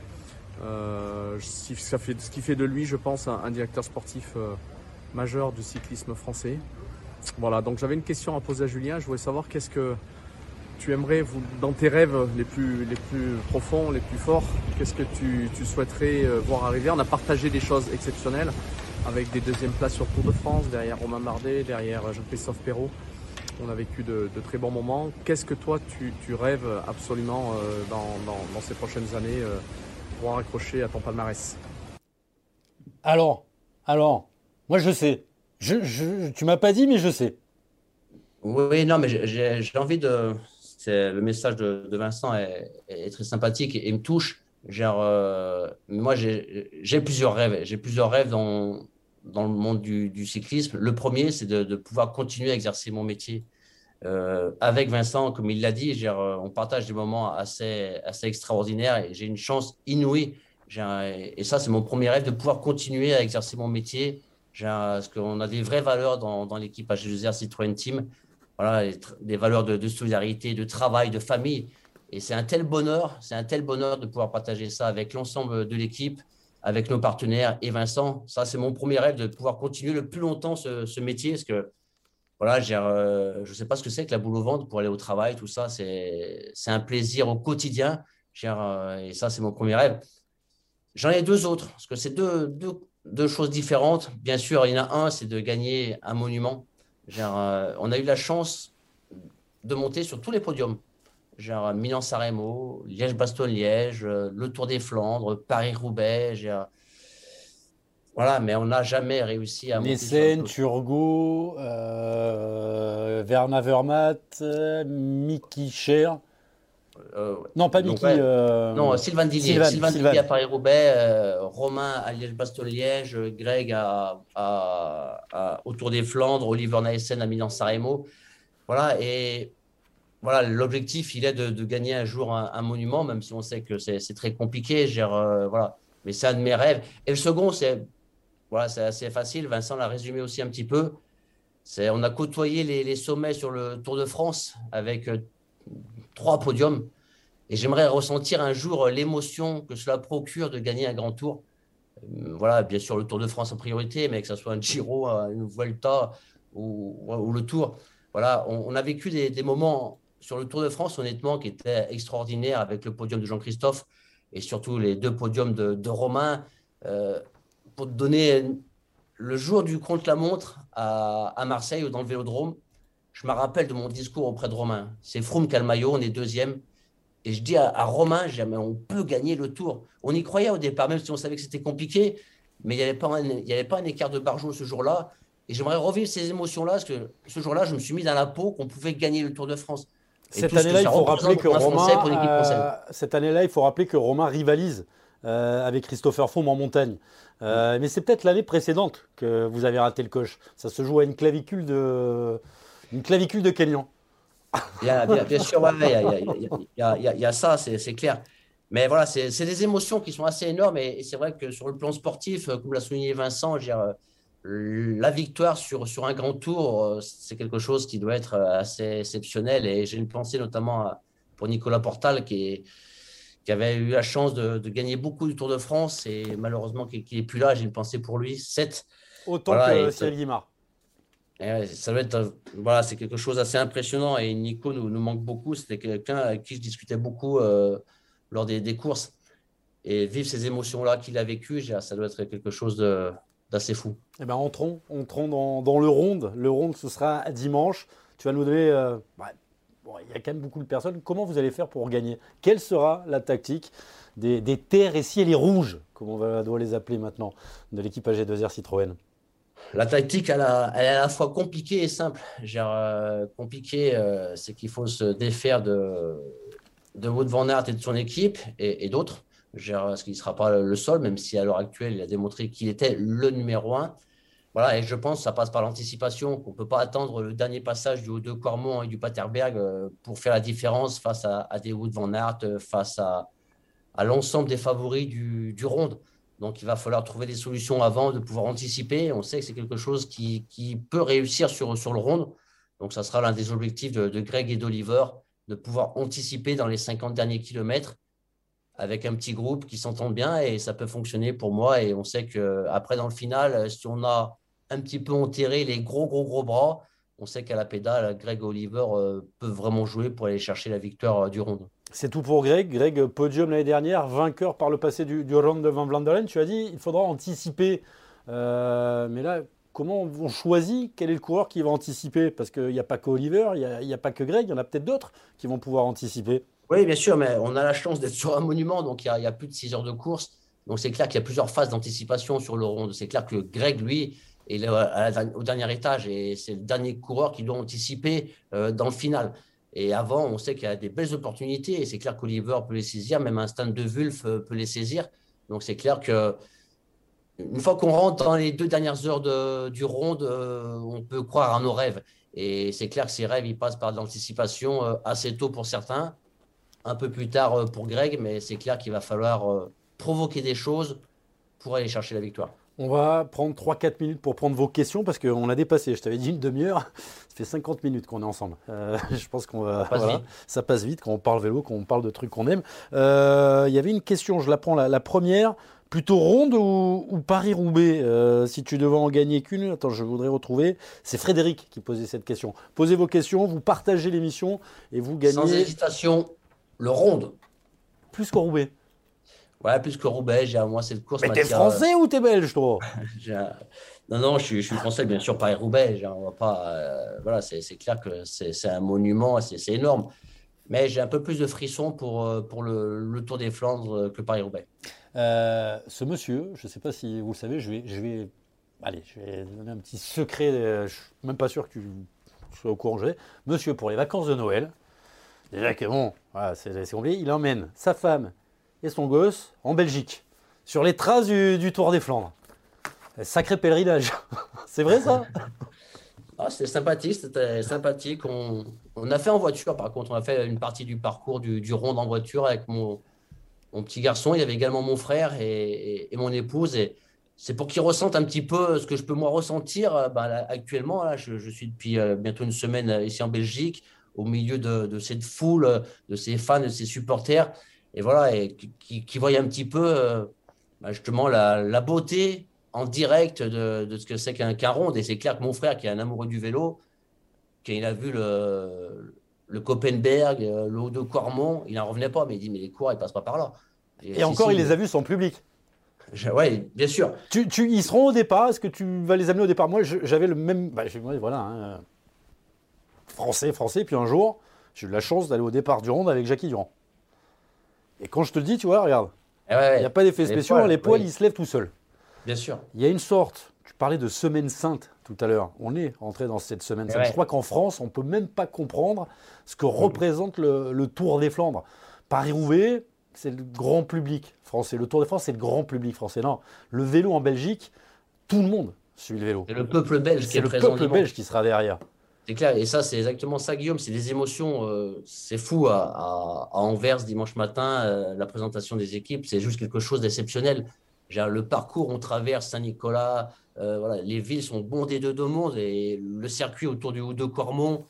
ce qui fait de lui, je pense, un, directeur sportif majeur du cyclisme français. Voilà, donc j'avais une question à poser à Julien. Je voulais savoir qu'est-ce que, tu aimerais, dans tes rêves les plus, les plus profonds, les plus forts, qu'est-ce que tu, souhaiterais euh, voir arriver? On a partagé des choses exceptionnelles avec des deuxièmes places sur Tour de France, derrière Romain Bardet, derrière euh, Jean-Christophe Perrault. On a vécu de, très bons moments. Qu'est-ce que toi, tu, rêves absolument euh, dans, ces prochaines années pour accrocher à ton palmarès? Alors, alors, moi je sais. Je, je, tu m'as pas dit, mais je sais. Oui, non, mais j'ai envie de le message de, Vincent est, très sympathique et, me touche. Euh, moi, j'ai plusieurs rêves. J'ai plusieurs rêves dans, dans le monde du, cyclisme. Le premier, c'est de, pouvoir continuer à exercer mon métier. Euh, avec Vincent, comme il l'a dit, genre, on partage des moments assez, assez extraordinaires j'ai une chance inouïe. Et ça, c'est mon premier rêve de pouvoir continuer à exercer mon métier. Parce qu'on a des vraies valeurs dans, dans l'équipe HGR Citroën Team voilà, des valeurs de, solidarité, de travail, de famille. Et c'est un tel bonheur, c'est un tel bonheur de pouvoir partager ça avec l'ensemble de l'équipe, avec nos partenaires et Vincent. Ça, c'est mon premier rêve de pouvoir continuer le plus longtemps ce, métier, parce que voilà, euh, je ne sais pas ce que c'est que la boule au ventre pour aller au travail, tout ça, c'est un plaisir au quotidien. Euh, et ça, c'est mon premier rêve. J'en ai deux autres, parce que c'est deux choses différentes. Bien sûr, il y en a un, c'est de gagner un monument euh, on a eu la chance de monter sur tous les podiums. Genre Milan-San Liège-Bastogne-Liège, euh, le Tour des Flandres, Paris-Roubaix. Voilà, mais on n'a jamais réussi à monter. Nissen, Turgot, euh, Mickey Cher. Euh, non, pas Mickey. Euh, non, Sylvain Dillier. Sylvain, Dillier à Paris-Roubaix, euh, Romain à Liège-Bastogne-Liège, Greg à, à, autour des Flandres, Oliver Naessen à Milan-Saremo. Voilà, et voilà, l'objectif, il est de, gagner un jour un, monument, même si on sait que c'est très compliqué. voilà. Mais c'est un de mes rêves. Et le second, c'est voilà, assez facile. Vincent l'a résumé aussi un petit peu. On a côtoyé les, les, sommets sur le Tour de France avec trois podiums. Et j'aimerais ressentir un jour l'émotion que cela procure de gagner un grand tour. Euh, voilà, bien sûr, le Tour de France en priorité, mais que ce soit un Giro, une Vuelta ou, le Tour. Voilà, on, a vécu des, moments sur le Tour de France, honnêtement, qui étaient extraordinaires avec le podium de Jean-Christophe et surtout les deux podiums de, Romain. Euh, pour donner le jour du contre-la-montre à, à, Marseille ou dans le Vélodrome, je me rappelle de mon discours auprès de Romain. C'est Froome qui a le maillot, on est deuxième. Et je dis à, Romain, on peut gagner le tour. On y croyait au départ, même si on savait que c'était compliqué, mais il n'y avait, pas un, avait pas un écart de barjot ce jour-là. Et j'aimerais revivre ces émotions-là, parce que ce jour-là, je me suis mis dans la peau qu'on pouvait gagner le Tour de France. cette année-là, il faut rappeler que Romain, cette année-là, il faut rappeler que Romain rivalise euh, avec Christopher Froome en montagne. Euh, mais c'est peut-être l'année précédente que vous avez raté le coche. Ça se joue à une clavicule de, une clavicule de Kenyan. bien, sûr, il y, a ça, c'est clair. Mais voilà, c'est des émotions qui sont assez énormes. Et, c'est vrai que sur le plan sportif, comme l'a souligné Vincent, euh, la victoire sur, sur un grand tour, euh, c'est quelque chose qui doit être euh, assez exceptionnel. Et j'ai une pensée notamment pour Nicolas Portal, qui, qui avait eu la chance de, gagner beaucoup du Tour de France. Et malheureusement, qu'il n'est plus là, j'ai une pensée pour lui. 7. Autant que Cyril Guimard. Ça être, voilà, c'est quelque chose d'assez impressionnant et Nico nous, manque beaucoup. C'était quelqu'un avec qui je discutais beaucoup euh, lors des, courses et vivre ces émotions-là qu'il a vécues, ça doit être quelque chose d'assez fou. Eh ben, entrons, entrons dans, dans, le ronde. Le ronde, ce sera dimanche. Tu vas nous donner euh, il y a quand même beaucoup de personnes. Comment vous allez faire pour gagner? Quelle sera la tactique des, terres et ciels rouges, comme on doit les appeler maintenant, de l'équipe AG2R Citroën? La tactique, elle, est à la fois compliquée et simple. Genre, euh, compliqué, euh, c'est qu'il faut se défaire de, de Wout van Aert et de son équipe et, d'autres. Ce qui ne sera pas le seul, même si à l'heure actuelle, il a démontré qu'il était le numéro un. Voilà, et je pense que ça passe par l'anticipation, qu'on ne peut pas attendre le dernier passage du haut de Cormont et du Paterberg euh, pour faire la différence face à, des Wood Van Aert, euh, face à, à l'ensemble des favoris du, du ronde. Donc il va falloir trouver des solutions avant de pouvoir anticiper. On sait que c'est quelque chose qui, peut réussir sur, le ronde. Donc ça sera l'un des objectifs de, Greg et d'Oliver, de pouvoir anticiper dans les 50 derniers kilomètres avec un petit groupe qui s'entend bien et ça peut fonctionner pour moi. Et on sait qu'après, dans le final, si on a un petit peu enterré les gros, gros, gros bras, on sait qu'à la pédale, Greg Oliver euh, peut vraiment jouer pour aller chercher la victoire euh, du round. C'est tout pour Greg. Greg, podium l'année dernière, vainqueur par le passé du, du round de Van. Tu as dit il faudra anticiper. Euh, mais là, comment on choisit quel est le coureur qui va anticiper? Parce qu'il n'y a pas que Oliver, il n'y a, pas que Greg, il y en a peut-être d'autres qui vont pouvoir anticiper. Oui, bien sûr, mais on a la chance d'être sur un monument, donc il y, a, plus de 6 heures de course. Donc c'est clair qu'il y a plusieurs phases d'anticipation sur le round. C'est clair que Greg, lui, est au dernier étage et c'est le dernier coureur qui doit anticiper euh, dans le final. Et avant, on sait qu'il y a des belles opportunités et c'est clair qu'Oliver peut les saisir, même un stand de Wulf euh, peut les saisir. Donc c'est clair que une fois qu'on rentre dans les deux dernières heures de, du ronde, euh, on peut croire à nos rêves. Et c'est clair que ces rêves, ils passent par l'anticipation assez tôt pour certains, un peu plus tard pour Greg, mais c'est clair qu'il va falloir provoquer des choses pour aller chercher la victoire. On va prendre 3-4 minutes pour prendre vos questions parce qu'on a dépassé. Je t'avais dit une demi-heure. Ça fait 50 minutes qu'on est ensemble. Euh, je pense qu'on va. ça passe vite quand on parle vélo, quand on parle de trucs qu'on aime. Euh, il y avait une question, je la prends la, première. Plutôt ronde ou, Paris-Roubaix euh, Si tu devais en gagner qu'une, attends, je voudrais retrouver. C'est Frédéric qui posait cette question. Posez vos questions, vous partagez l'émission et vous gagnez. Sans hésitation, le ronde. Plus qu'au Roubaix. Ouais, plus que Roubaix, j'ai moi cette course. Mais t'es français ou t'es belge, toi? Non, non, je suis, je suis, français, bien sûr, Paris-Roubaix. On va pas. Euh, voilà, c'est clair que c'est un monument, c'est énorme. Mais j'ai un peu plus de frissons pour, euh, pour le, le Tour des Flandres que Paris-Roubaix. Euh, ce monsieur, je ne sais pas si vous le savez, je vais, je vais, allez, je vais donner un petit secret. Je suis même pas sûr que tu sois au courant. Monsieur, pour les vacances de Noël, déjà que bon, voilà, c'est compliqué, il emmène sa femme et son gosse en Belgique, sur les traces du, Tour des Flandres. Sacré pèlerinage. c'est vrai ça? Ah, C'était sympathique, c'était sympathique. On, a fait en voiture, par contre, on a fait une partie du parcours du, du ronde en voiture avec mon, petit garçon. Il y avait également mon frère et, mon épouse. Et c'est pour qu'ils ressentent un petit peu ce que je peux moi ressentir. Euh, bah, actuellement, je, suis depuis euh, bientôt une semaine euh, ici en Belgique, au milieu de, de cette foule, de ces fans, de ces supporters et voilà, et qui, qui voyait un petit peu euh, bah, justement la, la, beauté en direct de, de ce que c'est qu'un qu ronde. Et c'est clair que mon frère, qui est un amoureux du vélo, quand il a vu le, le Copenberg, euh, le haut de Cormont, il n'en revenait pas, mais il dit Mais les cours, ils passent pas par là. Et, encore, il les a vus sans public. Oui, bien sûr. Tu, tu, ils seront au départ? Est-ce que tu vas les amener au départ? Moi, j'avais le même. Bah, voilà, hein, français, français. Puis un jour, j'ai eu la chance d'aller au départ du ronde avec Jackie Durand. Et quand je te le dis, tu vois, regarde. Eh il n'y a pas d'effet spéciaux, les poils, ils se lèvent tout seuls. Bien sûr. Il y a une sorte, tu parlais de semaine sainte tout à l'heure. On est entré dans cette semaine eh sainte. Je crois qu'en France, on ne peut même pas comprendre ce que représente le, Tour des Flandres. Paris-Roubaix, c'est le grand public français. Le Tour de France, c'est le grand public français. Non, le vélo en Belgique, tout le monde suit le vélo. C'est le peuple belge qui est, le peuple belge qui sera derrière. C'est clair, et ça, c'est exactement ça, Guillaume. C'est des émotions. Euh, c'est fou à, Anvers dimanche matin, euh, la présentation des équipes, c'est juste quelque chose d'exceptionnel. Le parcours, on traverse Saint-Nicolas, euh, les villes sont bondées de deux mondes et le circuit autour du haut de Cormont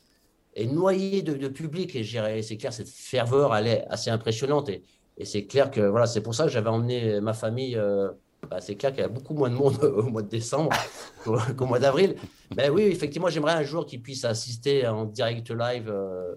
est noyé de, public. Et c'est clair, cette ferveur, elle est assez impressionnante. Et, et c'est clair que voilà, c'est pour ça que j'avais emmené ma famille bah, c'est clair qu'il y a beaucoup moins de monde au mois de décembre qu'au mois d'avril. Mais oui, effectivement, j'aimerais un jour qu'ils puissent assister en direct live euh,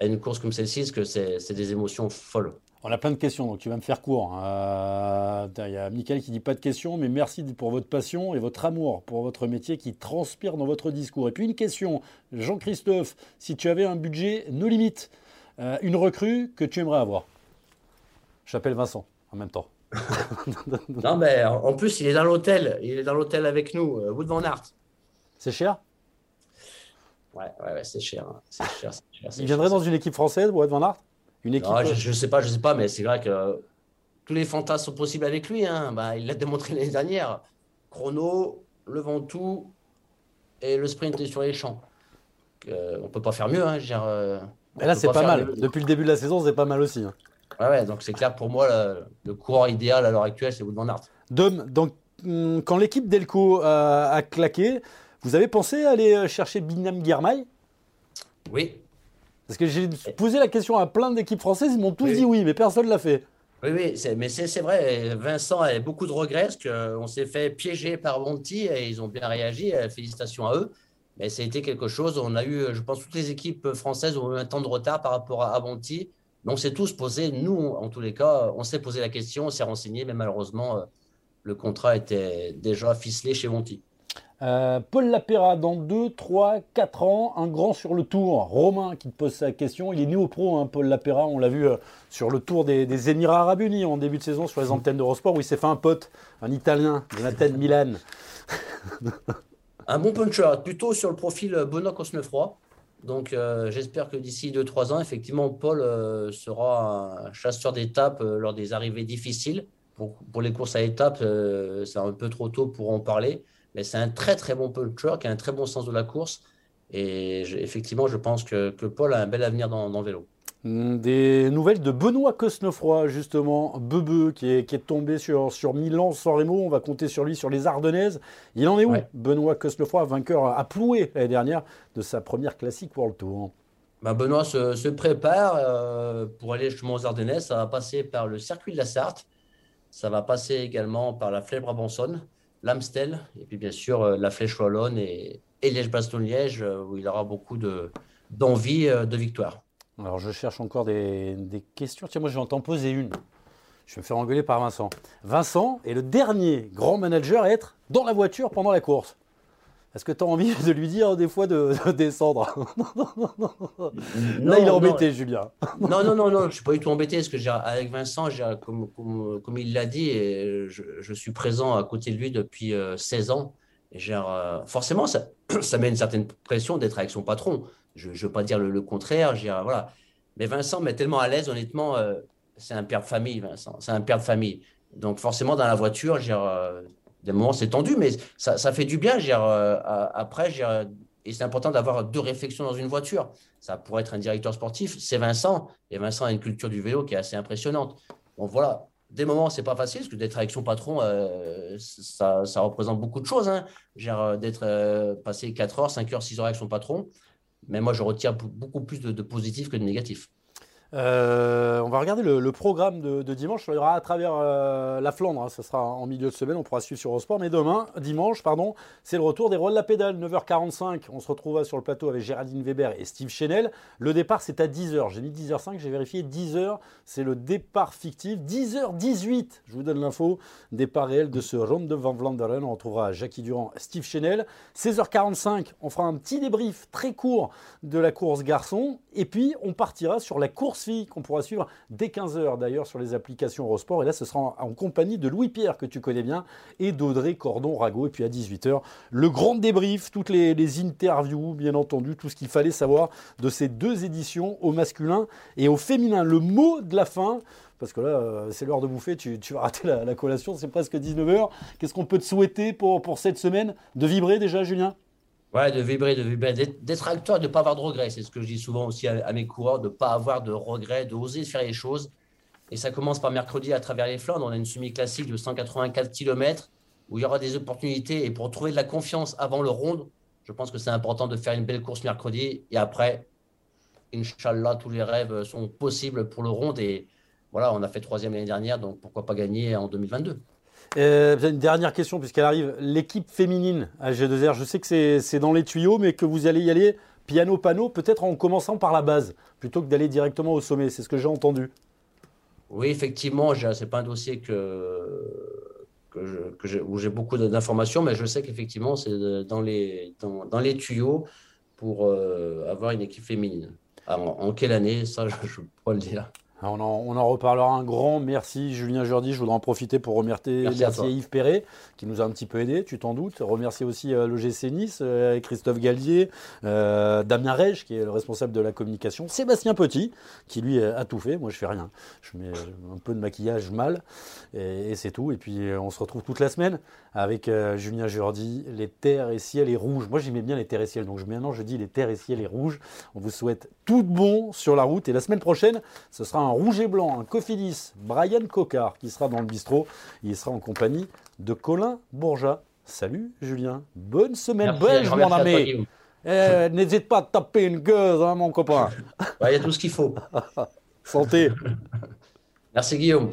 à une course comme celle-ci, parce que c'est des émotions folles. On a plein de questions, donc tu vas me faire court. Hein. Il y a Michael qui dit pas de questions, mais merci pour votre passion et votre amour pour votre métier qui transpire dans votre discours. Et puis une question, Jean-Christophe, si tu avais un budget no limite, euh, une recrue que tu aimerais avoir? J'appelle Vincent en même temps. non, mais en plus, il est dans l'hôtel. Il est dans l'hôtel avec nous, euh, Wood Van Aert. C'est cher? Ouais, ouais, ouais c'est cher, hein. cher, Il viendrait dans une équipe française, Wood Van Aert? Une équipe je, ne sais pas, je sais pas, mais c'est vrai que tous les fantasmes sont possibles avec lui. Hein. Bah, il l'a démontré l'année dernière. Chrono, le Ventoux et le sprint sur les champs. Euh, on peut pas faire mieux. Hein, euh, là, c'est pas, mal. Depuis le début de la saison, c'est pas mal aussi. Hein. Ouais, donc c'est clair pour moi, le, coureur idéal à l'heure actuelle, c'est Wood van Aert. Dom, donc, hum, quand l'équipe Delco a, claqué, vous avez pensé à aller euh, chercher Binam Girmay? Oui. Parce que j'ai posé la question à plein d'équipes françaises, ils m'ont tous dit oui, mais personne ne l'a fait. Oui, oui, mais c'est vrai. Vincent a beaucoup de regrets parce qu'on s'est fait piéger par Monty et ils ont bien réagi. Euh, félicitations à eux. Mais ça a été quelque chose. On a eu, je pense, toutes les équipes françaises ont eu un temps de retard par rapport à, Monty. Mais on s'est tous posé, nous, en tous les cas, on s'est posé la question, on s'est renseigné, mais malheureusement, euh, le contrat était déjà ficelé chez Monty. Euh, Paul Lapera, dans 2, 3, 4 ans, un grand sur le tour. Romain qui te pose sa question. Il est néo pro, hein, Paul Lapera. On l'a vu euh, sur le tour des, Émirats Arabes Unis en début de saison sur les antennes d'Eurosport où il s'est fait un pote, un Italien, Jonathan Milan. un bon puncher, plutôt sur le profil Benoît Cosnefroy. Donc euh, j'espère que d'ici 2-3 ans, effectivement, Paul sera un chasseur d'étapes lors des arrivées difficiles. Pour, pour les courses à étapes, c'est un peu trop tôt pour en parler. Mais c'est un très très bon puncher qui a un très bon sens de la course. Et effectivement, je pense que, Paul a un bel avenir dans, le vélo. Hmm, des nouvelles de Benoît Cosnefroy, justement, Bebe, qui est, qui est tombé sur, sur Milan-San Remo. On va compter sur lui sur les Ardennaises. Il en est où Benoît Cosnefroy, vainqueur à Ploué l'année dernière de sa première classique World Tour? Bah Benoît se, prépare euh, pour aller justement aux Ardennaises. Ça va passer par le circuit de la Sarthe. Ça va passer également par la Flèche Brabançonne l'Amstel, et puis bien sûr euh, la Flèche Wallonne et, Liège-Bastogne-Liège, euh, où il aura beaucoup d'envie de, euh, de, victoire. Alors je cherche encore des, des questions. Tiens, moi je vais en t'en poser une. Je vais me faire engueuler par Vincent. Vincent est le dernier grand manager à être dans la voiture pendant la course. Est-ce que tu as envie de lui dire des fois de, descendre? Là, il est embêté, Julien. non, non, non, non, je ne suis pas du tout embêté. Parce que avec Vincent, comme, comme, il l'a dit, je, je, suis présent à côté de lui depuis 16 euh, ans. Et euh, forcément, ça, ça met une certaine pression d'être avec son patron. Je ne veux pas dire le, contraire. Voilà. Mais Vincent m'est tellement à l'aise, honnêtement, euh, c'est un père de famille, Vincent. C'est un père de famille. Donc forcément, dans la voiture, j'ai des moments c'est tendu, mais ça, ça, fait du bien. Euh, après, et c'est important d'avoir deux réflexions dans une voiture. Ça pourrait être un directeur sportif, c'est Vincent, et Vincent a une culture du vélo qui est assez impressionnante. Bon, voilà, des moments, c'est pas facile, parce que d'être avec son patron, euh, ça, ça, représente beaucoup de choses. Hein. Euh, d'être passé 4 heures, 5 heures, 6 heures avec son patron. Mais moi, je retire beaucoup plus de, de positif que de négatif. Euh, on va regarder le, programme de, dimanche. Ça ira à travers euh, la Flandre. Hein. Ça sera en milieu de semaine. On pourra suivre sur Eurosport. Mais demain, dimanche, pardon, c'est le retour des rôles de la pédale. 9h45. On se retrouvera sur le plateau avec Géraldine Weber et Steve Chenel. Le départ, c'est à 10h. J'ai mis 10h05. J'ai vérifié 10h. C'est le départ fictif. 10h18. Je vous donne l'info. Départ réel de ce Ronde de Van Vlanderen. On retrouvera Jackie Durand, Steve Chenel. 16h45. On fera un petit débrief très court de la course garçon. Et puis, on partira sur la course qu'on pourra suivre dès 15h d'ailleurs sur les applications Eurosport. Et là, ce sera en, compagnie de Louis-Pierre, que tu connais bien, et d'Audrey Cordon-Rago. Et puis à 18h, le grand débrief, toutes les, interviews, bien entendu, tout ce qu'il fallait savoir de ces deux éditions au masculin et au féminin. Le mot de la fin parce que là, euh, c'est l'heure de bouffer, tu, vas rater la, collation, c'est presque 19h. Qu'est-ce qu'on peut te souhaiter pour cette semaine De vibrer déjà, Julien? Ouais, de vibrer, de vibrer, d'être acteur, de ne pas avoir de regrets. C'est ce que je dis souvent aussi à, mes coureurs, de ne pas avoir de regrets, de oser faire les choses. Et ça commence par mercredi à travers les Flandres. On a une semi-classique de 184 km où il y aura des opportunités. Et pour trouver de la confiance avant le ronde, je pense que c'est important de faire une belle course mercredi. Et après, Inch'Allah, tous les rêves sont possibles pour le ronde. Et voilà, on a fait troisième l'année dernière, donc pourquoi pas gagner en 2022 euh, une dernière question, puisqu'elle arrive. L'équipe féminine à G2R, je sais que c'est dans les tuyaux, mais que vous allez y aller piano-pano, peut-être en commençant par la base, plutôt que d'aller directement au sommet. C'est ce que j'ai entendu. Oui, effectivement, c'est pas un dossier que où j'ai beaucoup d'informations, mais je sais qu'effectivement, c'est dans les, dans, les tuyaux pour euh, avoir une équipe féminine. en quelle année, ça, je, je pourrais le dire. Ah, on en, reparlera un grand merci Julien Jordi. Je voudrais en profiter pour remercier, Yves Perret qui nous a un petit peu aidé, tu t'en doutes. Remercier aussi euh, l'OGC Nice, euh, Christophe Gallier, euh, Damien Rege qui est le responsable de la communication, Sébastien Petit qui lui a tout fait. Moi je fais rien. Je mets un peu de maquillage mal et, c'est tout. Et puis on se retrouve toute la semaine avec Julien Jordi, les terres et ciels et rouges. Moi j'aimais bien les terres et ciels, donc maintenant je dis les terres et ciels et rouges. On vous souhaite tout bon sur la route et la semaine prochaine ce sera un un rouge et blanc, un Cofidis, Brian Cocard qui sera dans le bistrot. Il sera en compagnie de Colin Bourgeat. Salut Julien, bonne semaine belge mon ami. Eh, n'hésite pas à taper une gueuse, hein, mon copain. Il y a tout ce qu'il faut. Santé. Merci Guillaume.